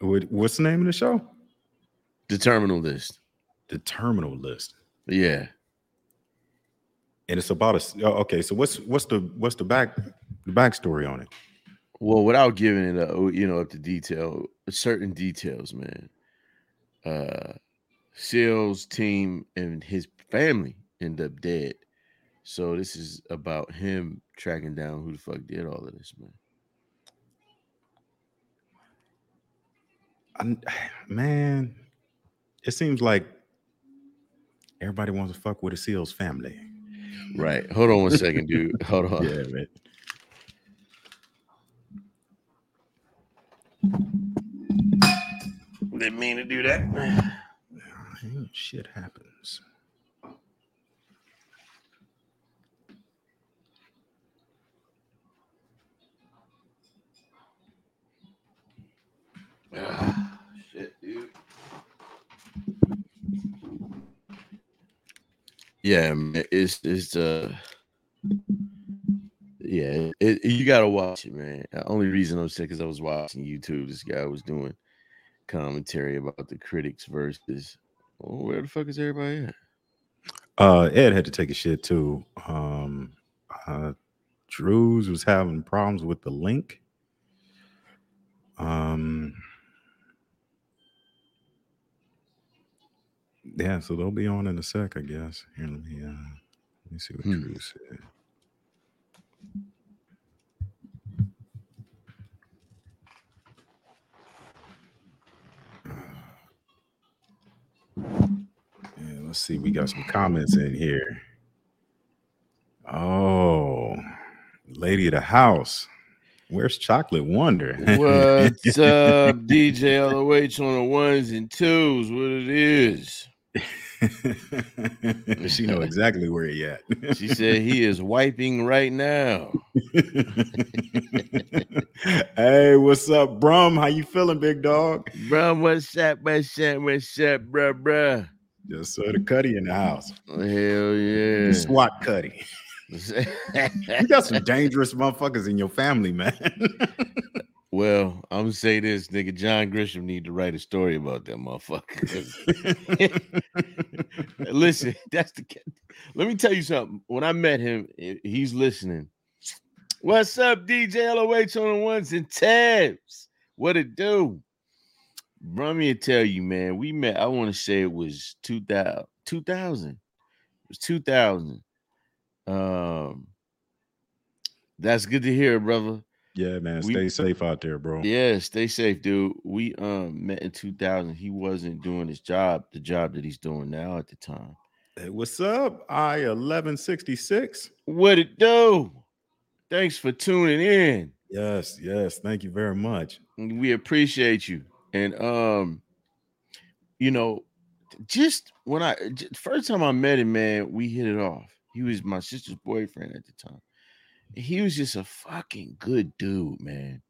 What, what's the name of the show? The Terminal List. The Terminal List. Yeah. And it's about a. oh, Okay, so what's what's the what's the back the backstory on it? Well, without giving it up, you know, up to detail, certain details, man. Uh Seal's team and his family end up dead. So this is about him tracking down who the fuck did all of this, man. I'm, man, it seems like everybody wants to fuck with a SEAL's family. Right. Hold on one second, dude. Hold on. Yeah, man. Didn't mean to do that. Ain't Shit happens. Shit, dude. Yeah, man, it's it's uh yeah, it, you gotta watch it, man. The only reason I'm sick is I was watching YouTube. This guy was doing commentary about the critics versus oh, where the fuck is everybody at? Uh, Ed had to take a shit too. Um, uh, Drews was having problems with the link. Um, yeah, so they'll be on in a sec, I guess. Here, let me uh, let me see what Hmm. Drews said. Yeah, let's see. We got some comments in here. Oh, lady of the house. Where's Chocolate Wonder? What's up, DJ LOH on the ones and twos? What it is? She know exactly where he at. She said he is wiping right now. hey, what's up, Brum? How you feeling, big dog? Bro, what's up? What's up? What's up, bruh, bruh? Just saw the Cuddy in the house. Oh, hell yeah. The SWAT Cuddy. You got some dangerous motherfuckers in your family, man. well, I'm gonna say this, nigga. John Grisham need to write a story about that motherfucker. Listen, that's the. Let me tell you something. When I met him, he's listening. What's up, DJ LOH on the ones and tabs? What it do? Bro, me to tell you, man. We met. I want to say it was 2000. 2000. It was 2000. Um, that's good to hear, brother. Yeah, man. We- Stay safe out there, bro. Yeah, stay safe, dude. We um met in 2000. He wasn't doing his job, the job that he's doing now at the time. Hey, what's up? I eleven sixty six. What it do? Thanks for tuning in. Yes, yes. Thank you very much. We appreciate you. And um, you know, just when I first time I met him, man, we hit it off. He was my sister's boyfriend at the time. He was just a fucking good dude, man.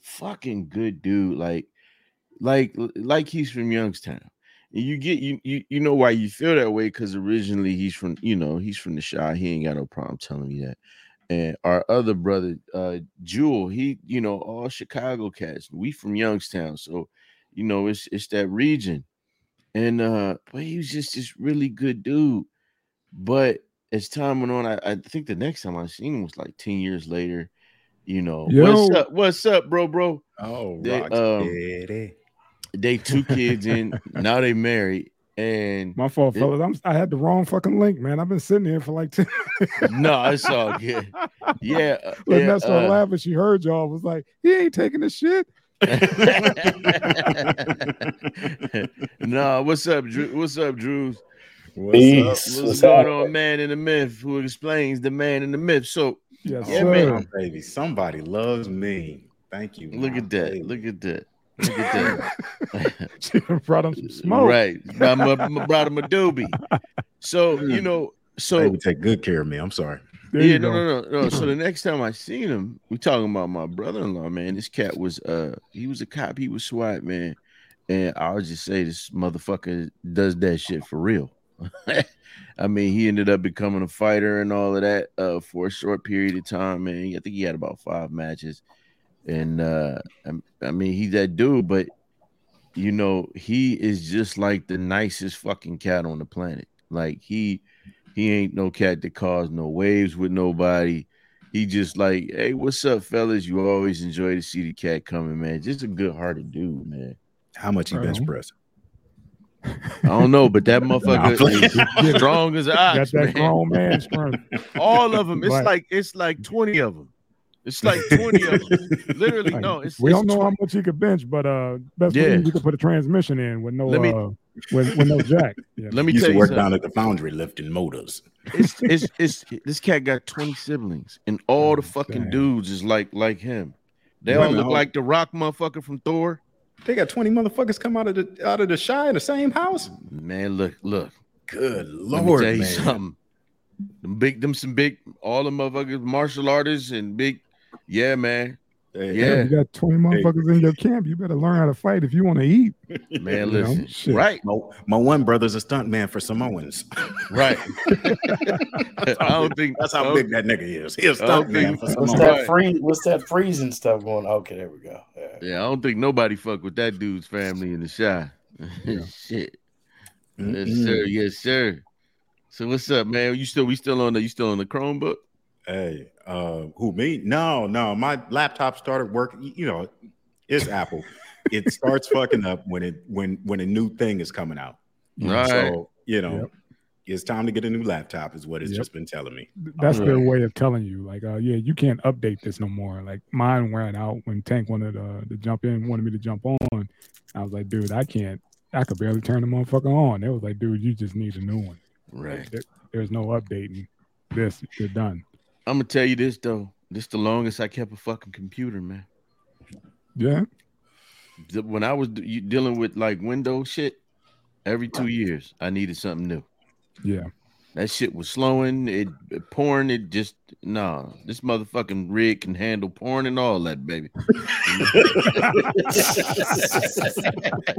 Fucking good dude. Like, like, like he's from Youngstown. And you get you you you know why you feel that way because originally he's from you know he's from the Chi. He ain't got no problem telling me that. And our other brother, uh, Jewel, he you know all Chicago cats. We from Youngstown, so you know it's it's that region. And uh, but he was just this really good dude. But as time went on, I, I think the next time I seen him was like 10 years later. You know, what's up? What's up, bro, bro? Oh, They, um. They two kids in, now they married. And My fault, It- fellas. I'm, I had the wrong fucking link, man. I've been sitting here for like 10 no, it's all good. Yeah. uh, Lynette yeah, started uh, laughing. She heard y'all. Was like, he ain't taking the shit. no, what's up, Drew? What's up, Drews? What's Peace. up? What's, What's going up? on, man in the myth? Who explains the man in the myth? So Yes, Yeah, man. Baby, somebody loves me. Thank you. look my at that. baby. Look at that. Look at that. she brought him some smoke. Right. By my, my brother Madobi. So, you know, so Baby, take good care of me. I'm sorry. There yeah, no, no, no, no. So the next time I seen him, we talking about my brother-in-law, man. This cat was uh he was a cop, he was SWAT, man. And I'll just say this motherfucker does that shit for real. I mean, he ended up becoming a fighter and all of that uh for a short period of time, man. I think he had about five matches. And uh I, I mean, he's that dude, but you know, he is just like the nicest fucking cat on the planet. Like he he ain't no cat that cause no waves with nobody. He just like, hey, what's up, fellas? You always enjoy to see the cat coming, man. Just a good hearted dude, man. How much he Right bench on. press? I don't know, but that motherfucker is strong as an Got that man. grown man strength. All of them. It's Right. like it's like 20 of them. It's like 20 of them. Literally, Like, no, it's we it's don't know 20. how much he could bench, but uh, best Yeah. believe you could put a transmission in with no Let me- uh, with, with no jack. Yeah. Let me He used tell to you work something. down at the foundry lifting motors. it's, it's it's this cat got 20 siblings, and all the Oh, fucking damn. dudes is like like him. They Wait a all look hold- like the rock motherfucker from Thor. They got 20 motherfuckers come out of the out of the Chi in the same house. Man, look, look. Good Let me lord, tell you man. something. Them big, them some big, all the motherfuckers, martial artists and big. Yeah, man. Hey, Yeah. You got 20 motherfuckers in your camp. You better learn how to fight if you want to eat. Man, You listen. shit. right, My, my one brother's a stunt man for Samoans. right. I don't think That's how don't- big that nigga is. He's a I don't stunt man think- for What's Samoans. Right. that free? What's that freezing stuff going? on? Okay, there we go. Yeah. Yeah, I don't think nobody fuck with that dude's family in the Chi. Shit. Yes, Mm-mm. sir. Yes, sir. So what's up, man? You still we still on the you still on the Chromebook? Hey, uh, who me? No, no. My laptop started working. You know, it's Apple. It starts fucking up when it when when a new thing is coming out. Right. So you know, Yep. it's time to get a new laptop. Is what it's Yep. just been telling me. That's their way of telling you, like, uh, yeah, you can't update this no more. Like mine ran out when Tank wanted uh, to jump in, wanted me to jump on. I was like, dude, I can't. I could barely turn the motherfucker on. It was like, dude, you just need a new one. Right. There- there's no updating this. You're done. I'm gonna tell you this though. This the longest I kept a fucking computer, man. Yeah. The- When I was d- dealing with like Windows shit, every two years I needed something new. Yeah. That shit was slowing. It, it porn. It just nah. This motherfucking rig can handle porn and all that, baby.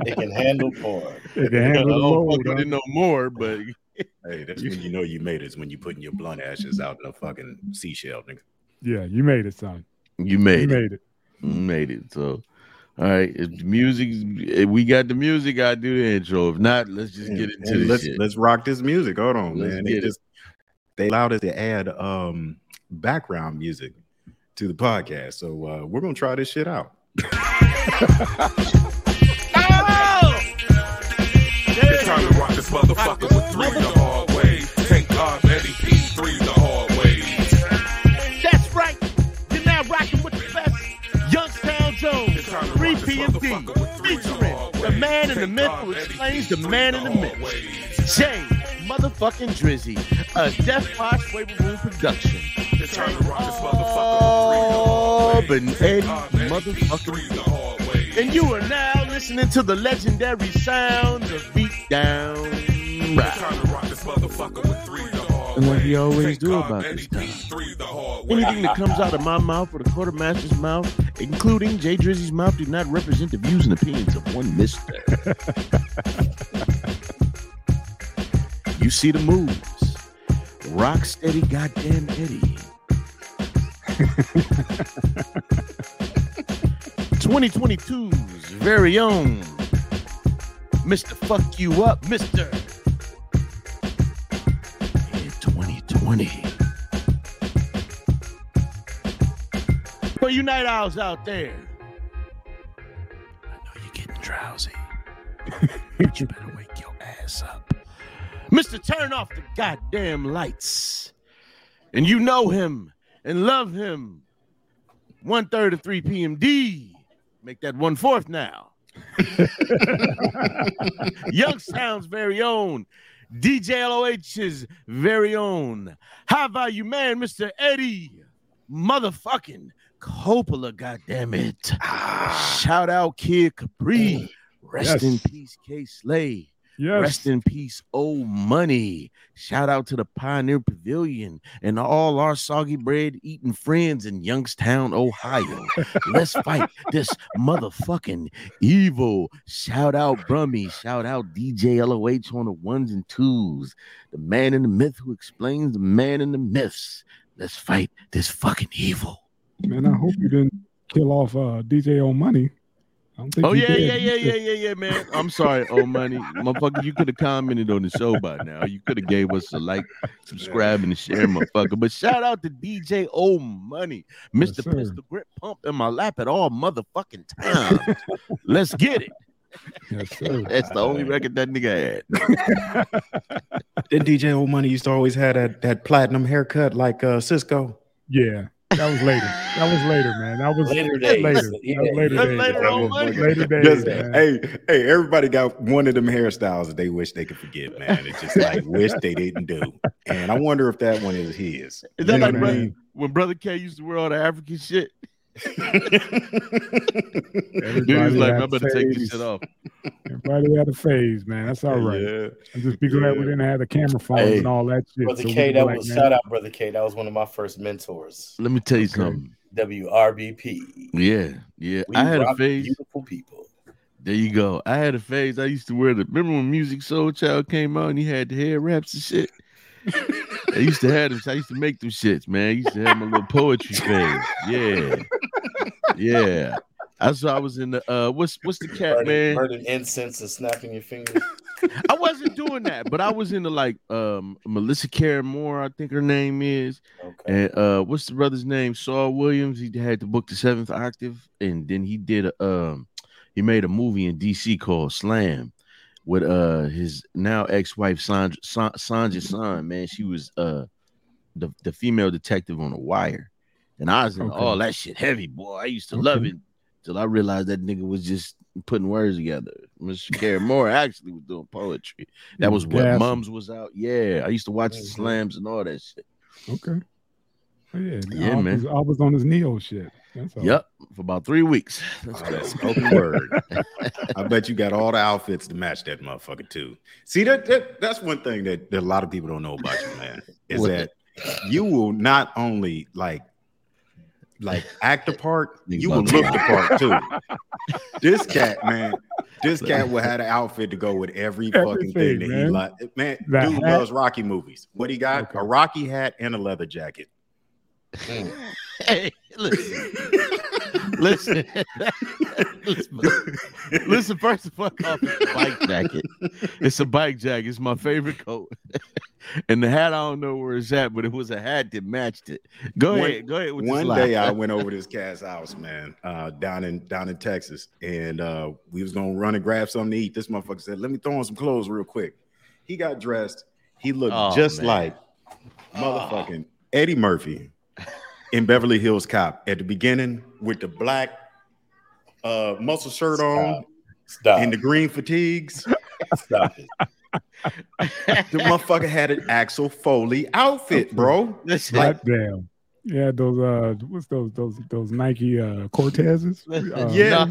It can handle porn. It can I handle the don't load. fuck with huh? it no more, but Hey, that's when you know you made it. Is when you're putting your blunt ashes out in a fucking seashell, nigga. Yeah, you made it, son. you You made it. made it. You made it. So, all right. If the music, if we got the music, I do the intro. If not, let's just get into And this let's shit. let's rock this music. Hold on, Let's man. get They it. just they allowed us to add um background music to the podcast. So uh we're gonna try this shit out. this motherfucker with three the hard way. Take off Eddie P, three the hard way. That's right. You're now rocking with the best. Youngstown Jones, It's 3 PMD, featuring the man in the myth who explains the man in the myth. Jay, motherfucking Drizzy, a Death Watch Waiver Room production. It's time to rock this motherfucker with the hard way. Bob and Eddie, Take off Eddie P, motherfucking three the hard way. And you are now listening to the legendary sounds of Beatdown It's Rap. time to rock this motherfucker with three the hard And like way. we always do about Eddie this time. three the hard way. Anything that comes out of my mouth or the quartermaster's mouth, including Jay Drizzy's mouth, do not represent the views and opinions of one mister. you see the moves. Rock steady, goddamn Eddie. 2022's very own Mr. Fuck You Up, Mr. In 2020. For you night owls out there, I know you're getting drowsy. but you better wake your ass up. Mr. Turn off the goddamn lights. And you know him and love him. One third of 3 PMD. Make that one fourth now. Youngstown's very own. DJ LOH's very own. High value man, Mr. Eddie. Motherfucking Coppola, goddammit. Ah. Shout out Kid Capri. Rest Yes. in peace, Kay Slay. Yes. Rest in peace, old money. Shout out to the Pioneer Pavilion and all our soggy bread eating friends in Youngstown, Ohio. Let's fight this motherfucking evil. Shout out Brummy. Shout out DJ LOH on the ones and twos. The man in the myth who explains the man in the myths. Let's fight this fucking evil. Man, I hope you didn't kill off uh, DJ O Money. I don't think Oh you yeah, did. yeah, yeah, yeah, yeah, yeah, man. I'm sorry, oh money, motherfucker. You could have commented on the show by now. You could have gave us a like, subscribe, and a share, motherfucker. But shout out to DJ O Money, Yes, Mr. sir. Pistol Grip Pump in my lap at all motherfucking times. Let's get it. Yes. That's the only record that nigga had. Then DJ Old Money used to always have that that platinum haircut like uh Sisqó. Yeah, that was later. That was later, man. That was Later later. days. That Yeah. was later That's days. later That was money. Later days, Just- man. hey, hey, everybody got one of them hairstyles that they wish they could forget, man. It's just like wish they didn't do. And I wonder if that one is his. Is that Yeah, like man. brother, when Brother K used to wear all the African shit? Dude was Everybody like, had I better take this shit off. Everybody had a phase, man. That's all right. Yeah. I'm just be glad we didn't have the camera phones Hey. and all that shit. Brother so K, that be like, was man, shout out, Brother K. That was one of my first mentors. Let me tell you Okay. something. WRBP. Yeah, yeah. We I had a phase. Beautiful people. There you go. I had a phase. I used to wear the. Remember when Musiq Soulchild came out and he had the hair wraps and shit. I used to have them. I used to make them shits, man. I used to have my little poetry phase. Yeah, yeah. I saw I was in the. uh What's what's the cat Burning, man? burning incense and snapping your fingers. I wasn't doing that, but I was into like um Melissa Karen Moore, I think her name is. Okay. And uh what's the brother's name? Saul Williams. He had the book The Seventh Octave, and then he did a um he made a movie in DC called Slam with uh his now ex-wife Sandra Sa- Sonja Sohn, man. She was uh the, the female detective on the wire. And I was in Okay. all that shit heavy, boy. I used to love it till I realized that nigga was just putting words together. Mr. Karen Moore actually was doing poetry. That was what gassing. Mums was out. Yeah, I used to watch the slams and all that shit. Okay. Oh, yeah, Yeah, I man. I was on his Neo shit. That's all. Yep, for about three weeks. That's Oh, spoken word. I bet you got all the outfits to match that motherfucker too. See that, that that's one thing that, that a lot of people don't know about you, man. Is that you will not only like like act the part, you will look the part too. this cat, man, this cat will have an outfit to go with every fucking thing Everything, that he like. Man, That dude hat. loves Rocky movies. What he got? Okay. A Rocky hat and a leather jacket. hey, listen, listen, listen, listen. First of all, it's a bike jacket. It's a bike jacket. It's my favorite coat. and the hat, I don't know where it's at, but it was a hat that matched it. Go One- ahead, go ahead. With One day I went over this cat's house, man, uh, down in down in Texas, and uh, we was gonna run and grab something to eat. This motherfucker said, "Let me throw on some clothes real quick." He got dressed. He looked Oh, just man. like motherfucking Eddie Murphy in Beverly Hills Cop at the beginning with the black uh, muscle shirt on Stop. and the green fatigues. Stop it. The motherfucker had an Axel Foley outfit, bro. Listen, God damn. Yeah, those uh what's those those those Nike uh Cortezes? Uh, Yeah.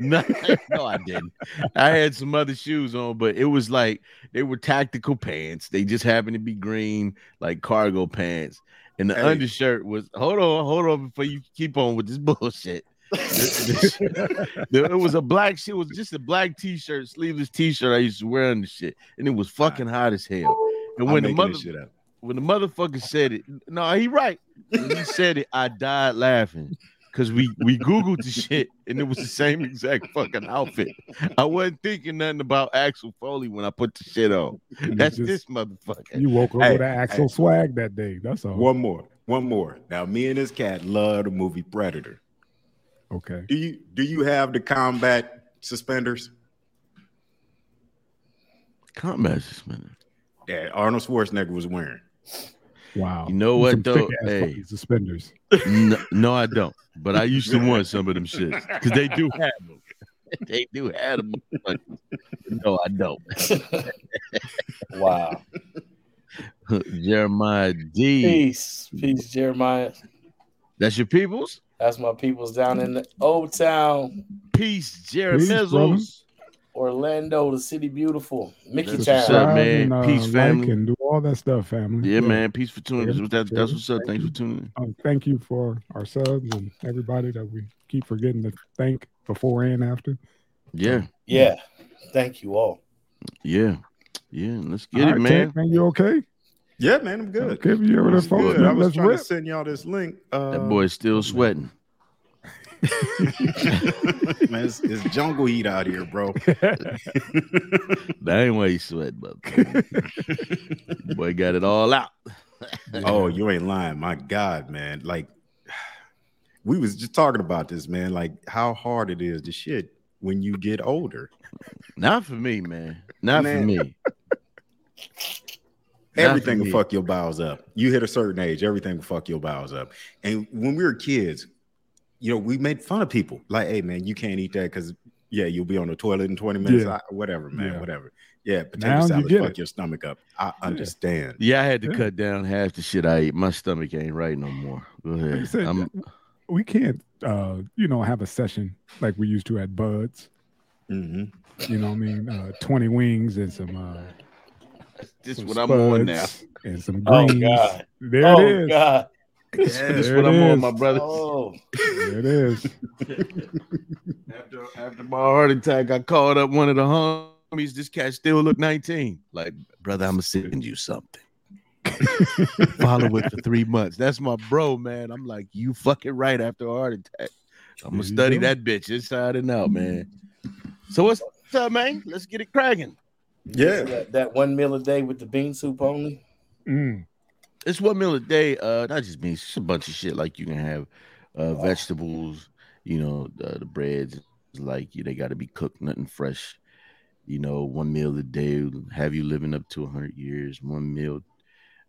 no, no, I didn't. I had some other shoes on, but it was like they were tactical pants. They just happened to be green, like cargo pants. And the Hey. undershirt was hold on, hold on before you keep on with this bullshit. It was a black shit, it was just a black t-shirt, sleeveless t-shirt I used to wear on the shit, and it was fucking hot as hell. And I'm when the mother when the motherfucker said it, no, he right. When he said it, I died laughing because we we googled the shit and it was the same exact fucking outfit. I wasn't thinking nothing about Axel Foley when I put the shit on. That's just- this motherfucker. You woke up Hey, with an Axel hey. swag that day. That's all. One more, one more. Now, me and this cat love the movie Predator. Okay. Do you do you have the combat suspenders Combat suspenders. that Arnold Schwarzenegger was wearing? Wow. You know what though? Hey, suspenders. no, no, I don't. But I used to want some of them shits because they do have them. They do have them. No, I don't. Wow. Jeremiah D. Peace. Peace, Jeremiah. That's your peoples. That's my peoples down in the old town, Peace, Jerry Peace, Mizzles. Orlando, the city beautiful. Mickey That's Town. what's up, man. And, uh, Peace, like family. and do all that stuff, family. Yeah, man. Peace for tuning. Yeah. That, that's what's up. Thanks for tuning in. Um, thank you for our subs and everybody that we keep forgetting to thank before and after. Yeah, Yeah. Thank you all. yeah, yeah. Let's get All it, right, man. Tank, man, you okay? Yeah, man, I'm good. Okay, you over there, I'm folks? good. I was Let's trying rip. to send y'all this link. Uh, That boy's still sweating. man, it's, it's jungle heat out here, bro. That ain't why you sweat, but boy got it all out. oh, you ain't lying. My God, man. Like we was just talking about this, man. Like how hard it is to shit when you get older. Not for me, man. Not for me. Everything will fuck your bowels up. You hit a certain age, everything will fuck your bowels up. And when we were kids, you know, we made fun of people. Like, hey man, you can't eat that because yeah, you'll be on the toilet in 20 minutes. Yeah. I- whatever, man, Yeah. whatever. Yeah, Now potato you salad get fuck it. your stomach up. I understand. Yeah, I had to Yeah. cut down half the shit I eat. My stomach ain't right no more. Go Like ahead. said, I'm, we can't, uh, you know, have a session like we used to at Buds. hmm You know what I mean? Uh, 20 wings and some. Uh, this is some what I'm on now. And some greens. Oh. God. There oh it is. God. This There is what I'm on, my brother. Oh, There it is. After after my heart attack, I called up one of the homies. This cat still look 19. Like, brother, I'm gonna send you something. Follow it for three months. That's my bro, man. I'm like, you fucking right after a heart attack. I'm gonna There study go. that bitch inside and out, man. So what's up, man? Let's get it cracking. Yeah. that, that one meal a day with the bean soup only. Mm. It's one meal a day. Uh, not just beans, just a bunch of shit. Like you can have uh vegetables, you know, the, the breads, like you they gotta be cooked, nothing fresh. You know, one meal a day have you living up to hundred years. One meal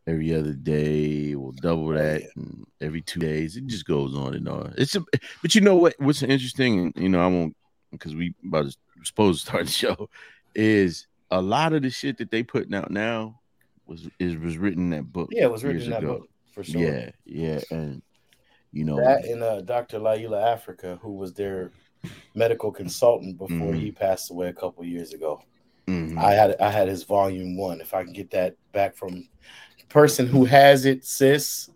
every other day will double that, and every two days it just goes on and on. It's a, but you know what? What's interesting, you know, I won't because we about to supposed to start the show is a lot of the shit that they putting out now was is was written in that book. Yeah, it was written in that ago. book for sure. Yeah, yeah, and you know, That and uh, Dr. Llaila Afrika, who was their medical consultant before Mhm. he passed away a couple years ago. mhm. I had I had his volume one. If I can get that back from the person who has it, sis.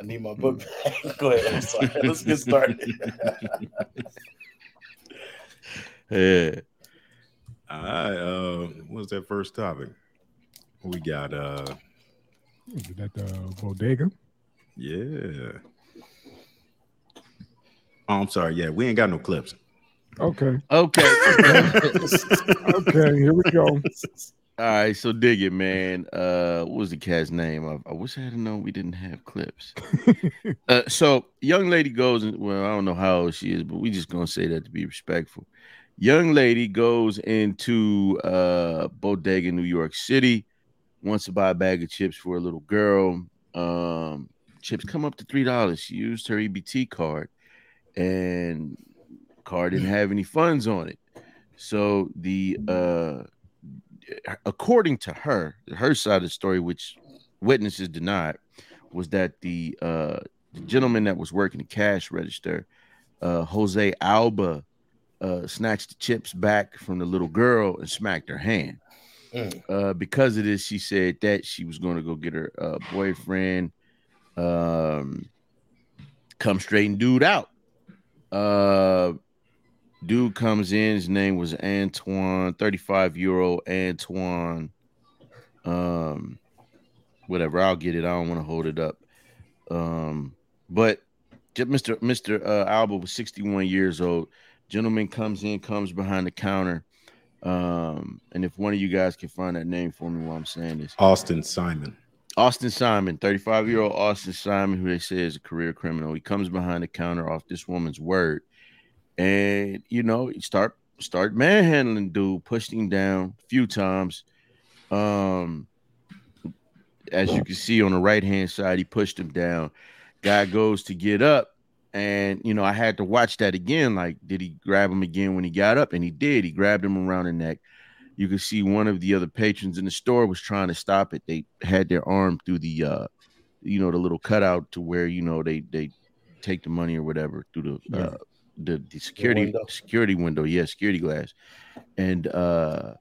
I need my book Mm. back. Go ahead. I'm sorry. Let's get started. yeah. All right. Uh, what's that first topic? We got uh Was it at the bodega? yeah. Oh, I'm sorry. Yeah, we ain't got no clips. Okay. Okay. Okay. Here we go. All right, so dig it, man. Uh, what was the cat's name? I, I wish I had known we didn't have clips. uh, so young lady goes, and well, I don't know how old she is, but we just gonna say that to be respectful. Young lady goes into uh bodega, New York City, wants to buy a bag of chips for a little girl. Um, chips come up to three dollars. She used her EBT card, and card didn't have any funds on it. So the uh according to her, her side of the story, which witnesses denied, was that the uh the gentleman that was working the cash register, uh Jose Alba, uh snatched the chips back from the little girl and smacked her hand. Mm. Uh because of this, she said that she was going to go get her uh boyfriend um come straighten dude out. Uh dude comes in his name was antoine 35 year old antoine um whatever i'll get it i don't want to hold it up um but mr mr uh alba was 61 years old gentleman comes in comes behind the counter um and if one of you guys can find that name for me while i'm saying this Austin Simon. Austin Simon, 35 year old Austin Simon, who they say is a career criminal. He comes behind the counter off this woman's word. And you know, start start manhandling dude, pushed him down a few times. Um as you can see on the right hand side, he pushed him down. Guy goes to get up, and you know, I had to watch that again. Like, did he grab him again when he got up? And he did. He grabbed him around the neck. You could see one of the other patrons in the store was trying to stop it. They had their arm through the uh you know, the little cutout to where you know they they take the money or whatever through the uh the, the security window. security window, yeah, security glass. And uh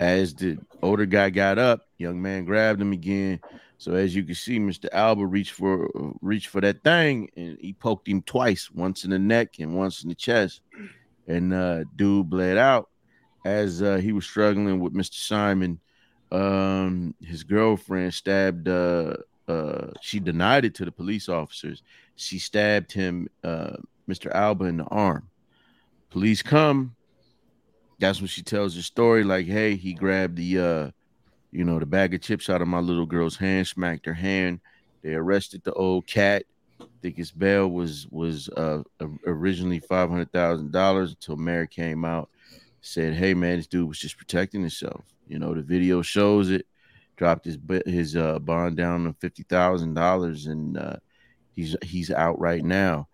as the older guy got up, young man grabbed him again. So as you can see, Mr. Alba reached for reached for that thing and he poked him twice, once in the neck and once in the chest. And uh dude bled out as uh, he was struggling with Mr. Simon. Um his girlfriend stabbed uh uh she denied it to the police officers. She stabbed him uh Mr. Alba in the arm. Police come. That's when she tells the story. Like, hey, he grabbed the, uh, you know, the bag of chips out of my little girl's hand, smacked her hand. They arrested the old cat. Think his bail was was uh, originally five hundred thousand dollars until Mary came out, said, "Hey man, this dude was just protecting himself." You know, the video shows it. Dropped his his uh, bond down to fifty thousand dollars, and uh, he's he's out right now.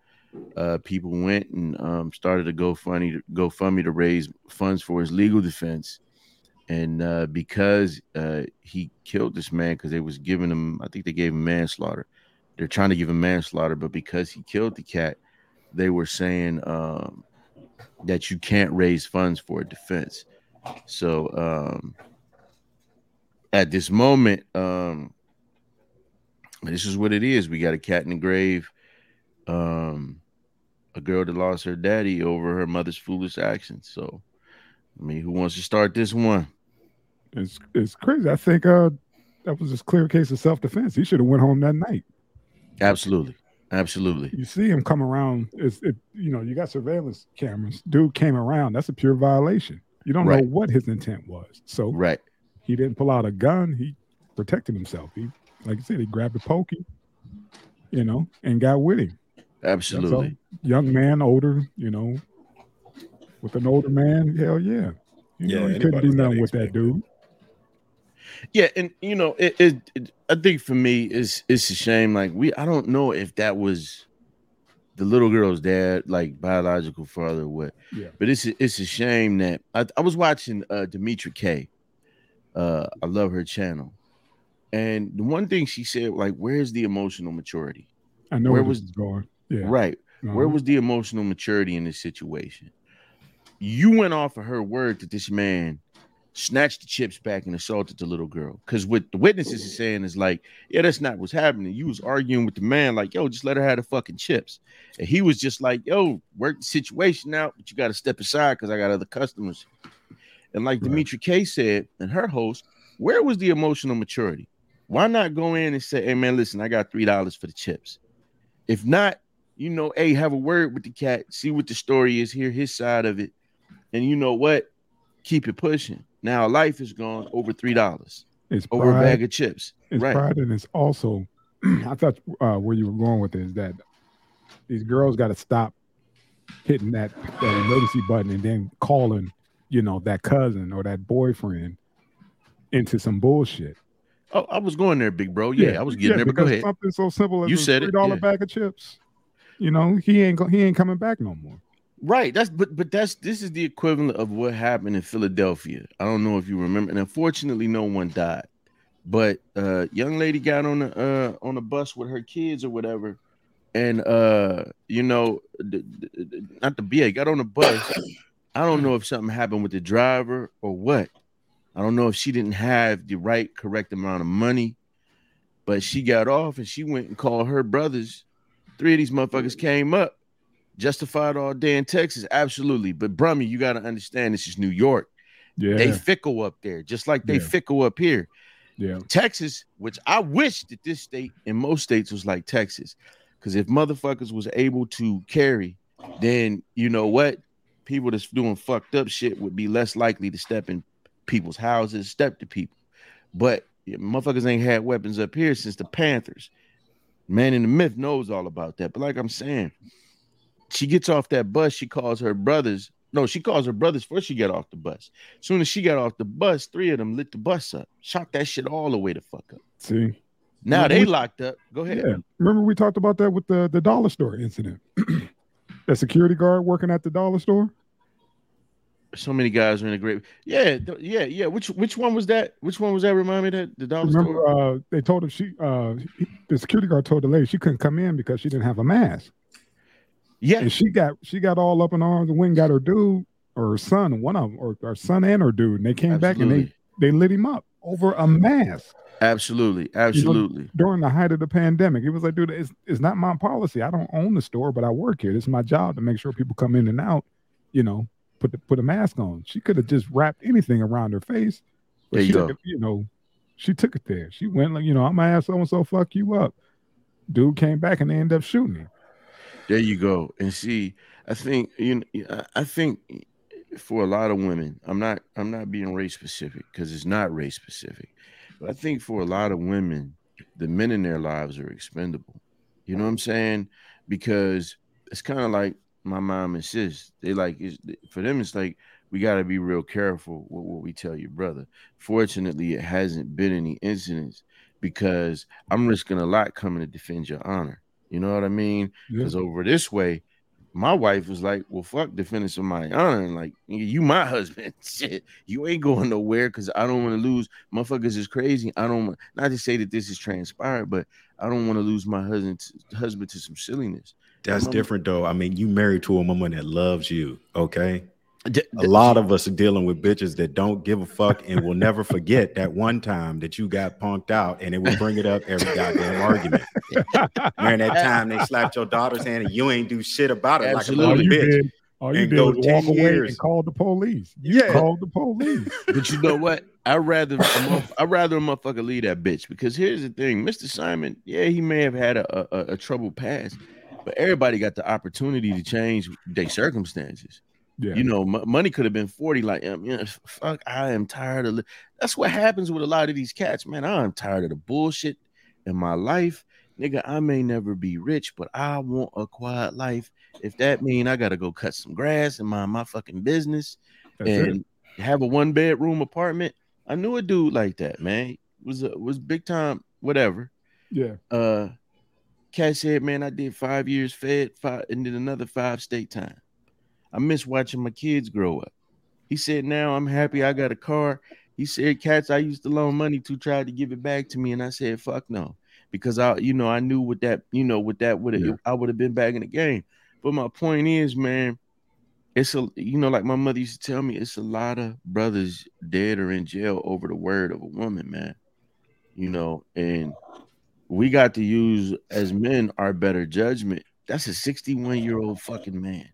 Uh, people went and um, started a GoFundMe GoFundMe to raise funds for his legal defense, and uh, because uh, he killed this man because they was giving him, I think they gave him manslaughter. They're trying to give him manslaughter, but because he killed the cat, they were saying um, that you can't raise funds for a defense. So um, at this moment, um, this is what it is. We got a cat in the grave. Um, a girl that lost her daddy over her mother's foolish actions. So, I mean, who wants to start this one? It's it's crazy. I think uh that was just clear case of self defense. He should have went home that night. Absolutely, absolutely. You see him come around. It's it, you know you got surveillance cameras. Dude came around. That's a pure violation. You don't Right. know what his intent was. So Right. he didn't pull out a gun. He protected himself. He like I said, he grabbed a pokey, you know, and got with him. Absolutely. Young man, older, you know, with an older man, hell yeah. You Yeah, know, he couldn't do nothing with that dude. Yeah, and you know, it, it, it I think for me it's it's a shame. Like we I don't know if that was the little girl's dad, like biological father, or what. Yeah. But it's a, it's a shame that I, I was watching uh Demetra K. Uh I love her channel. And the one thing she said, like, where's the emotional maturity? I know Where where, was- going. Yeah. Right. Where Uh-huh. was the emotional maturity in this situation? You went off of her word that this man snatched the chips back and assaulted the little girl. Because what the witnesses is saying is like, yeah, that's not what's happening. You was arguing with the man, like, yo, just let her have the fucking chips. And he was just like, yo, work the situation out, but you got to step aside because I got other customers. And like Right. Dimitri K said, and her host, where was the emotional maturity? Why not go in and say, hey man, listen, I got three dollars for the chips. If not, you know, hey, have a word with the cat, see what the story is, hear his side of it, and you know what? Keep it pushing. Now life is gone over three dollars It's over a bag of chips. It's right. pride, and it's also. I thought uh, where you were going with it is that these girls got to stop hitting that, that emergency button and then calling, you know, that cousin or that boyfriend into some bullshit. Oh, I was going there, big bro. Yeah, I was getting there, but go because ahead. Something so simple as You a said three dollar yeah. bag of chips. You know, he ain't he ain't coming back no more. Right. That's but but that's this is the equivalent of what happened in Philadelphia. I don't know if you remember, and unfortunately, no one died. But uh young lady got on the uh on the bus with her kids or whatever, and uh you know, the, the- not the BA got on the bus. I don't know if something happened with the driver or what. I don't know if she didn't have the right correct amount of money, but she got off and she went and called her brothers. Three of these motherfuckers came up justified all day in Texas, absolutely. But Brummy, you got to understand this is New York. Yeah, They fickle up there, just like they Yeah. fickle up here. yeah, Texas, which I wish that this state and most states was like Texas, because if motherfuckers was able to carry, then you know what, people that's doing fucked up shit would be less likely to step in people's houses, step to people. But yeah, motherfuckers ain't had weapons up here since the Panthers. Man in the myth knows all about that. But like I'm saying, she gets off that bus, she calls her brothers. No, she calls her brothers first. She got off the bus. Soon as she got off the bus, three of them lit the bus up, shot that shit all the way the fuck up. see, Now Yeah, they we- locked up. Go ahead. yeah. Remember we talked about that with the the dollar store incident. that security guard working at the dollar store. So many guys are in a great. Yeah, th- yeah, yeah. Which which one was that? Which one was that? Remind me that the dollar store. Remember, uh, they told her she, uh, he- the security guard told the lady she couldn't come in because she didn't have a mask, Yeah, and she got she got all up in arms and went and got her dude or her son, one of them, or her son and her dude, and they came back and they they lit him up over a mask absolutely, absolutely. during the height of the pandemic. It was like, dude, it's it's not my policy. I don't own the store, but I work here. It's my job to make sure people come in and out. You know, put the, put a mask on. She could have just wrapped anything around her face, but There you she go. you know, she took it there. She went like, you know, I'm gonna have so and so fuck you up. Dude came back and they ended up shooting him. There you go. And see, I think you know, I- think for a lot of women, I'm not I'm not being race specific because it's not race specific. But I think for a lot of women, the men in their lives are expendable. You know what I'm saying? Because it's kind of like my mom and sis. They like for them. It's like we got to be real careful with what we tell your brother. Fortunately, it hasn't been any incidents because I'm risking a lot coming to defend your honor. You know what I mean? Yeah. Because over this way, my wife was like, "Well, fuck defending somebody honor, and like you my husband. Shit, you ain't going nowhere because I don't want to lose. Motherfuckers is crazy. I don't want not to say that this is transpired, but I don't want to lose my husband to, husband to some silliness. That's different though. I mean, you married to a woman that loves you. Okay. D- A lot of us are dealing with bitches that don't give a fuck and will never forget that one time that you got punked out and it will bring it up every goddamn argument. During that time they slapped your daughter's hand and you ain't do shit about it Absolutely. like a you little bitch. did, all you and did go was 10 walk away years. and call the police. You Yeah. called the police. But you know what? I rather a motherf- I rather a motherfucker leave that bitch because here's the thing, Mr. Simon. Yeah, he may have had a, a, a troubled past, but everybody got the opportunity to change their circumstances. Yeah, You know, m- money could have been forty. Like, um, you know, fuck, I am tired of. Li-. That's what happens with a lot of these cats, man. I'm tired of the bullshit in my life, nigga. I may never be rich, but I want a quiet life. If that mean I gotta go cut some grass and mind my fucking business that's it. and have a one bedroom apartment. I knew a dude like that, man. Was a, was big time, whatever. Yeah, Uh, cat said, man, I did five years fed, five, and did another five state time. I miss watching my kids grow up. He said, now I'm happy I got a car. He said, cats I used to loan money to tried to give it back to me, and I said, fuck no, because I, you know, I knew what that, you know, what that would have, Yeah. I would have been back in the game. But my point is, man, it's a you know like my mother used to tell me it's a lot of brothers dead or in jail over the word of a woman man you know and we got to use as men our better judgment that's a 61 year old fucking man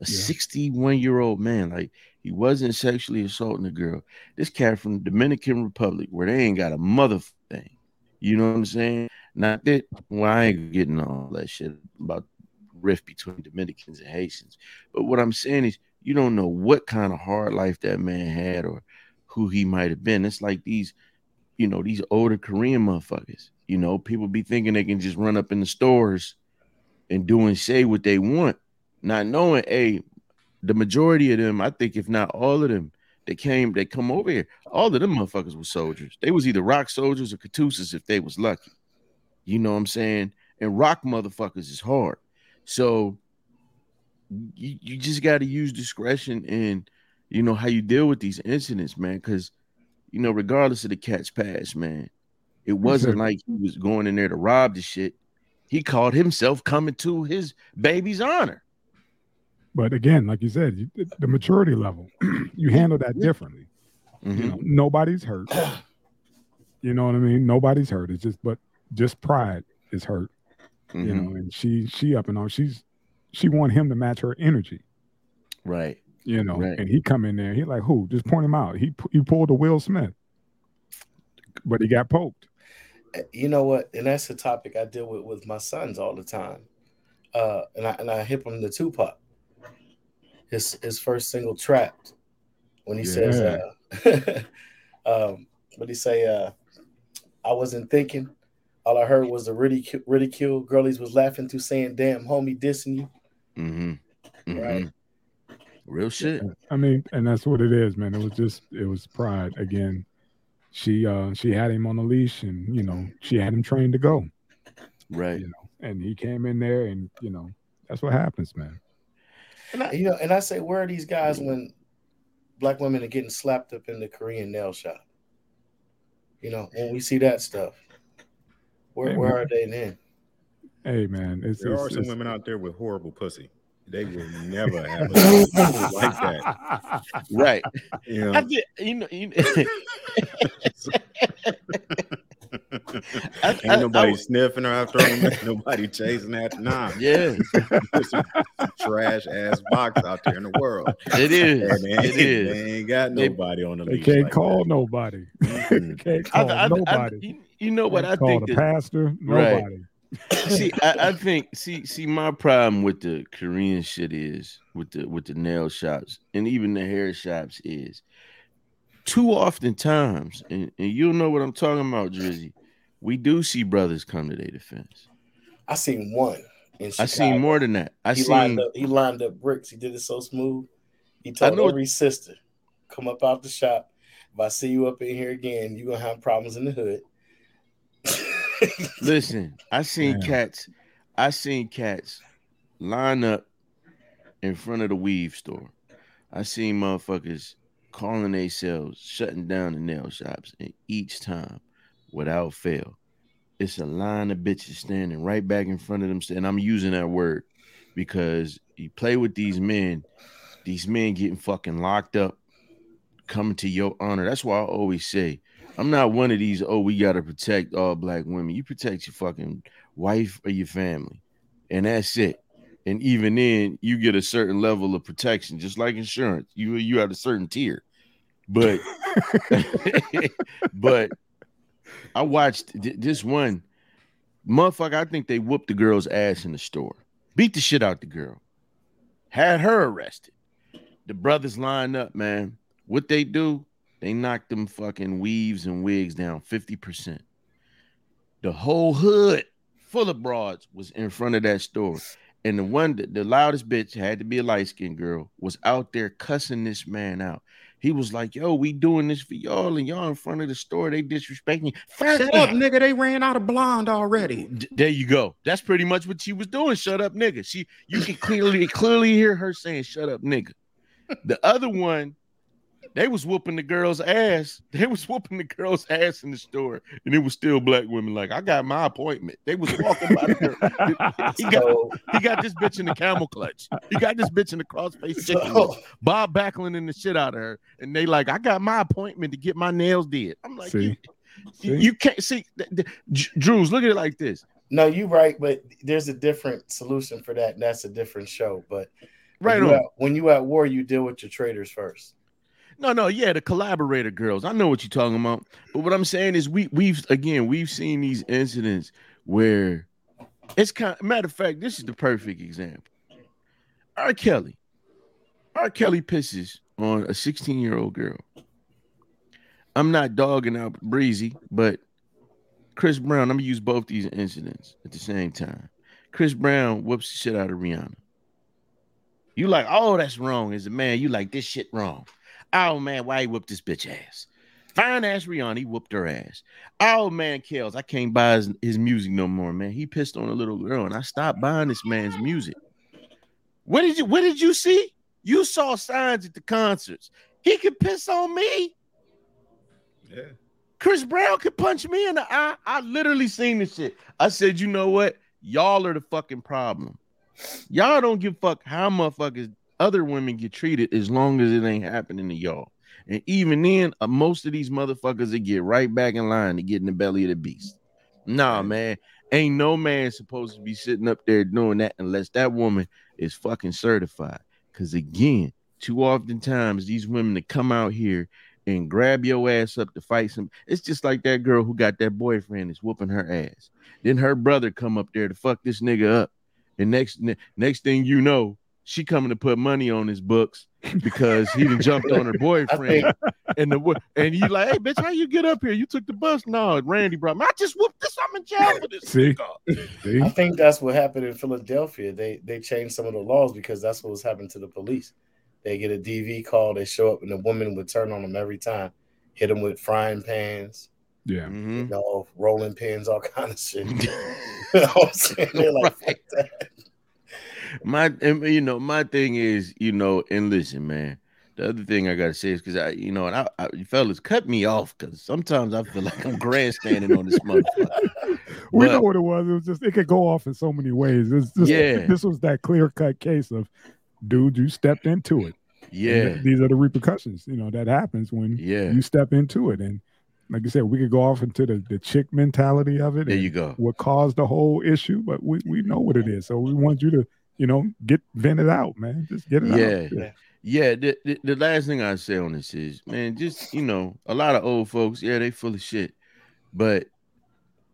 a Yeah. 61 year old man like he wasn't sexually assaulting a girl this cat from the dominican republic where they ain't got a mother thing you know what i'm saying not that well i ain't getting all that shit about rift between dominicans and haitians but what I'm saying is, you don't know what kind of hard life that man had or who he might have been. It's like these, you know, these older Korean motherfuckers. You know, people be thinking they can just run up in the stores and do and say what they want, not knowing, hey, the majority of them, I think, if not all of them, they came, they come over here. All of them motherfuckers were soldiers. They was either ROK soldiers or KATUSAs if they was lucky. You know what I'm saying? And ROK motherfuckers is hard. So you, you just got to use discretion and you know how you deal with these incidents, man. Because you know, regardless of the cat's past, man, it wasn't like he was going in there to rob the shit. He called himself coming to his baby's honor. But again, like you said, you, the maturity level, you handle that differently. Mhm. You know, nobody's hurt. You know what I mean? Nobody's hurt. It's just, but just pride is hurt. You Mhm. know, and she, she up and on. She's, she want him to match her energy. Right. You know, Right. and he come in there. He like, who? Just point him out. He he pulled a Will Smith, but he got poked. you know what? And that's a topic I deal with with my sons all the time. Uh, and I and I hip him to Tupac. His his first single, "Trapped," when he says, uh, um, "What he say? Uh, I wasn't thinking. All I heard was the ridicule. ridicule. Girlies was laughing through saying, "Damn, homie, dissing you." Mm-hmm. Right. Real shit. I mean, and that's what it is, man. It was just it was pride again. She uh she had him on the leash, and you know she had him trained to go, Right. you know. And he came in there, and you know that's what happens, man. And I, you know, and I say, where are these guys when black women are getting slapped up in the Korean nail shop? You know, when we see that stuff, where Hey, where man. are they then? Hey, man, it's, There it's, are some it's- women out there with horrible pussy. They will never have a like that. Right. You I know? did, you know, you, I- Ain't nobody I- sniffing her after her. Nobody chasing after. Nah, yeah, there's some, some trash ass box out there in the world. It is. And they, it is. they ain't got They- nobody on the They leash. can't like call that. nobody. Can't call I, I, nobody. you, you know what? Can't I call think the that pastor. Right. See, I, I think see see my problem with the Korean shit is with the with the nail shops and even the hair shops is too often times, and, and you'll know what I'm talking about, Drizzy. We do see brothers come to their defense. I seen one. In I seen more than that. I he seen lined up. He lined up bricks. He did it so smooth. He told know- every sister, "Come up out the shop. If I see you up in here again, you are gonna have problems in the hood." Listen, I seen Damn. cats. I seen cats line up in front of the weave store. I seen motherfuckers calling themselves shutting down the nail shops, and each time, without fail, it's a line of bitches standing right back in front of them. And I'm using that word because you play with these men, these men getting fucking locked up, coming to your honor. That's why I always say I'm not one of these, oh, we gotta protect all black women. You protect your fucking wife or your family, and that's it. And even then, you get a certain level of protection, just like insurance. You you at a certain tier. But but I watched th- this one motherfucker. I think they whooped the girl's ass in the store, beat the shit out the girl, had her arrested. The brothers lined up, man. What they do, they knocked them fucking weaves and wigs down 50%. The whole hood full of broads was in front of that store. And the one that the loudest bitch had to be a light-skinned girl was out there cussing this man out. He was like, Yo, we doing this for y'all, and y'all in front of the store. They disrespecting you. Fuck Shut up, nigga. They ran out of blonde already. D- There you go. That's pretty much what she was doing. Shut up, nigga. She you can clearly clearly hear her saying shut up, nigga. The other one, they was whooping the girl's ass. They was whooping the girl's ass in the store, and it was still black women. Like, I got my appointment. They was walking by the girl. He got so, he got this bitch in the camel clutch. He got this bitch in the crossface chicken. so Bob Backlund in the shit out of her, and they like, I got my appointment to get my nails did. I'm like, See? you, See? you can't see. th- th- J- Drews, look at it like this. no, you right, but there's a different solution for that. And that's a different show. But Right when on. you, at, when you at war, you deal with your traitors first. No, no, yeah, the collaborator girls. I know what you're talking about. But what I'm saying is we we've again we've seen these incidents where it's kind matter of fact, this is the perfect example. R. Kelly. R. Kelly pisses on a 16-year-old girl. I'm not dogging out Breezy, but Chris Brown, I'm gonna use both these incidents at the same time. Chris Brown whoops the shit out of Rihanna. You like, oh, that's wrong. As a man, you like this shit wrong. Oh man, why he whooped this bitch ass? Fine ass Rihanna, he whooped her ass. Oh man, Kels, I can't buy his, his music no more, man. He pissed on a little girl, and I stopped buying this man's music. What did you what did you see? You saw signs at the concerts. He could piss on me. Yeah. Chris Brown could punch me in the eye. I literally seen this shit. I said, you know what? Y'all are the fucking problem. Y'all don't give fuck how motherfuckers other women get treated as long as it ain't happening to y'all. And even then, uh, most of these motherfuckers that get right back in line to get in the belly of the beast. Nah, man, ain't no man supposed to be sitting up there doing that unless that woman is fucking certified. Because again, too often times these women that come out here and grab your ass up to fight some. It's just like that girl who got that boyfriend is whooping her ass. Then her brother come up there to fuck this nigga up, and next ne- next thing you know, she coming to put money on his books because he done jumped on her boyfriend. And the wo- and you like, hey bitch, how you get up here? You took the bus? No, Randy brought me. I just whooped this. I'm in jail for this. See? See? I think that's what happened in Philadelphia. They they changed some of the laws because that's what was happening to the police. They get a DV call, they show up, and the woman would turn on them every time, hit them with frying pans, Yeah. you Mhm. know, rolling pins, all kind of shit. you know what I'm saying? They're like, Right. My and, you know my thing is you know and listen man the other thing i gotta say is because i you know and I, I fellas cut me off because sometimes i feel like i'm grandstanding on this motherfucker We But- know what it was. It was just it could go off in so many ways. It's just, Yeah. This was that clear cut case of, dude, you stepped into it. Yeah th- these are the repercussions. You know that happens when yeah you step into it. And like you said, we could go off into the, the chick mentality of it. there you go What caused the whole issue, but we, we know what it is. So we want you to, you know, get vented out, man. Just get it Yeah. out. yeah the, the, the last thing i say on this is man just you know a lot of old folks yeah they full of shit but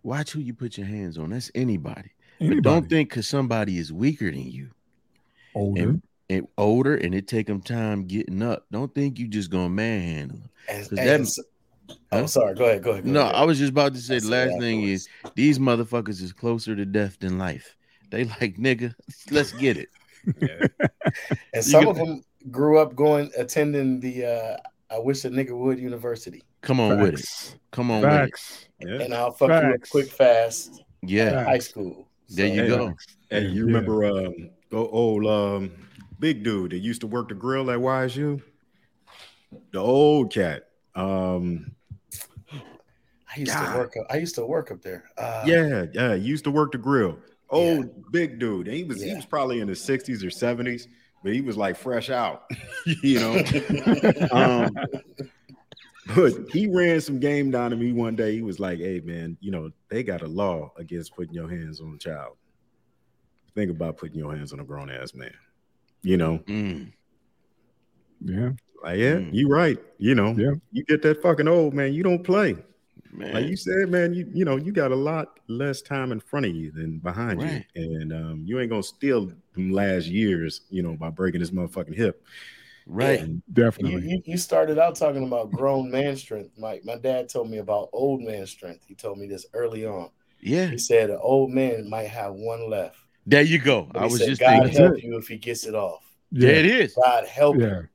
watch who you put your hands on. That's anybody. Anybody But don't think because somebody is weaker than you older. and, and older and it take them time getting up. Don't think you just gonna manhandle them. And, 'Cause and that- s- Huh? oh, sorry. Go ahead. Go ahead. Go No, ahead. I was just about to say the last thing is these motherfuckers is closer to death than life. They like nigga, let's get it. And some you of them grew up going attending the uh I wish a nigga would university. Come on with it. Come on with it. Facts. Yeah. And I'll fuck you up quick fast Yeah, at high school. There you Hey, go. Hey, you Yeah. remember um o- old um big dude that used to work the grill at YSU? The old cat. Um I used God. to work up I used to work up there. Uh yeah, yeah, used to work the grill. Old big dude. And he was he was probably in his 60s or 70s, but he was like fresh out, you know. um but he ran some game down to me one day. He was like, Hey man, you know, they got a law against putting your hands on a child. Think about putting your hands on a grown ass man. You know, Mm, Yeah. like, yeah, Mm. you right. You know, Yeah. you get that fucking old man, you don't play. Man. Like you said, man, you you know, you got a lot less time in front of you than behind Right. you. And um, you ain't gonna steal them last years, you know, by breaking this motherfucking hip. right. And Definitely. you, you started out talking about grown man strength, Mike. My dad told me about old man strength. He told me this early on. Yeah. He said an old man might have one left. There you go. But I was said, just God thinking. help you if he gets it off. There Yeah. it is. God help Yeah. you.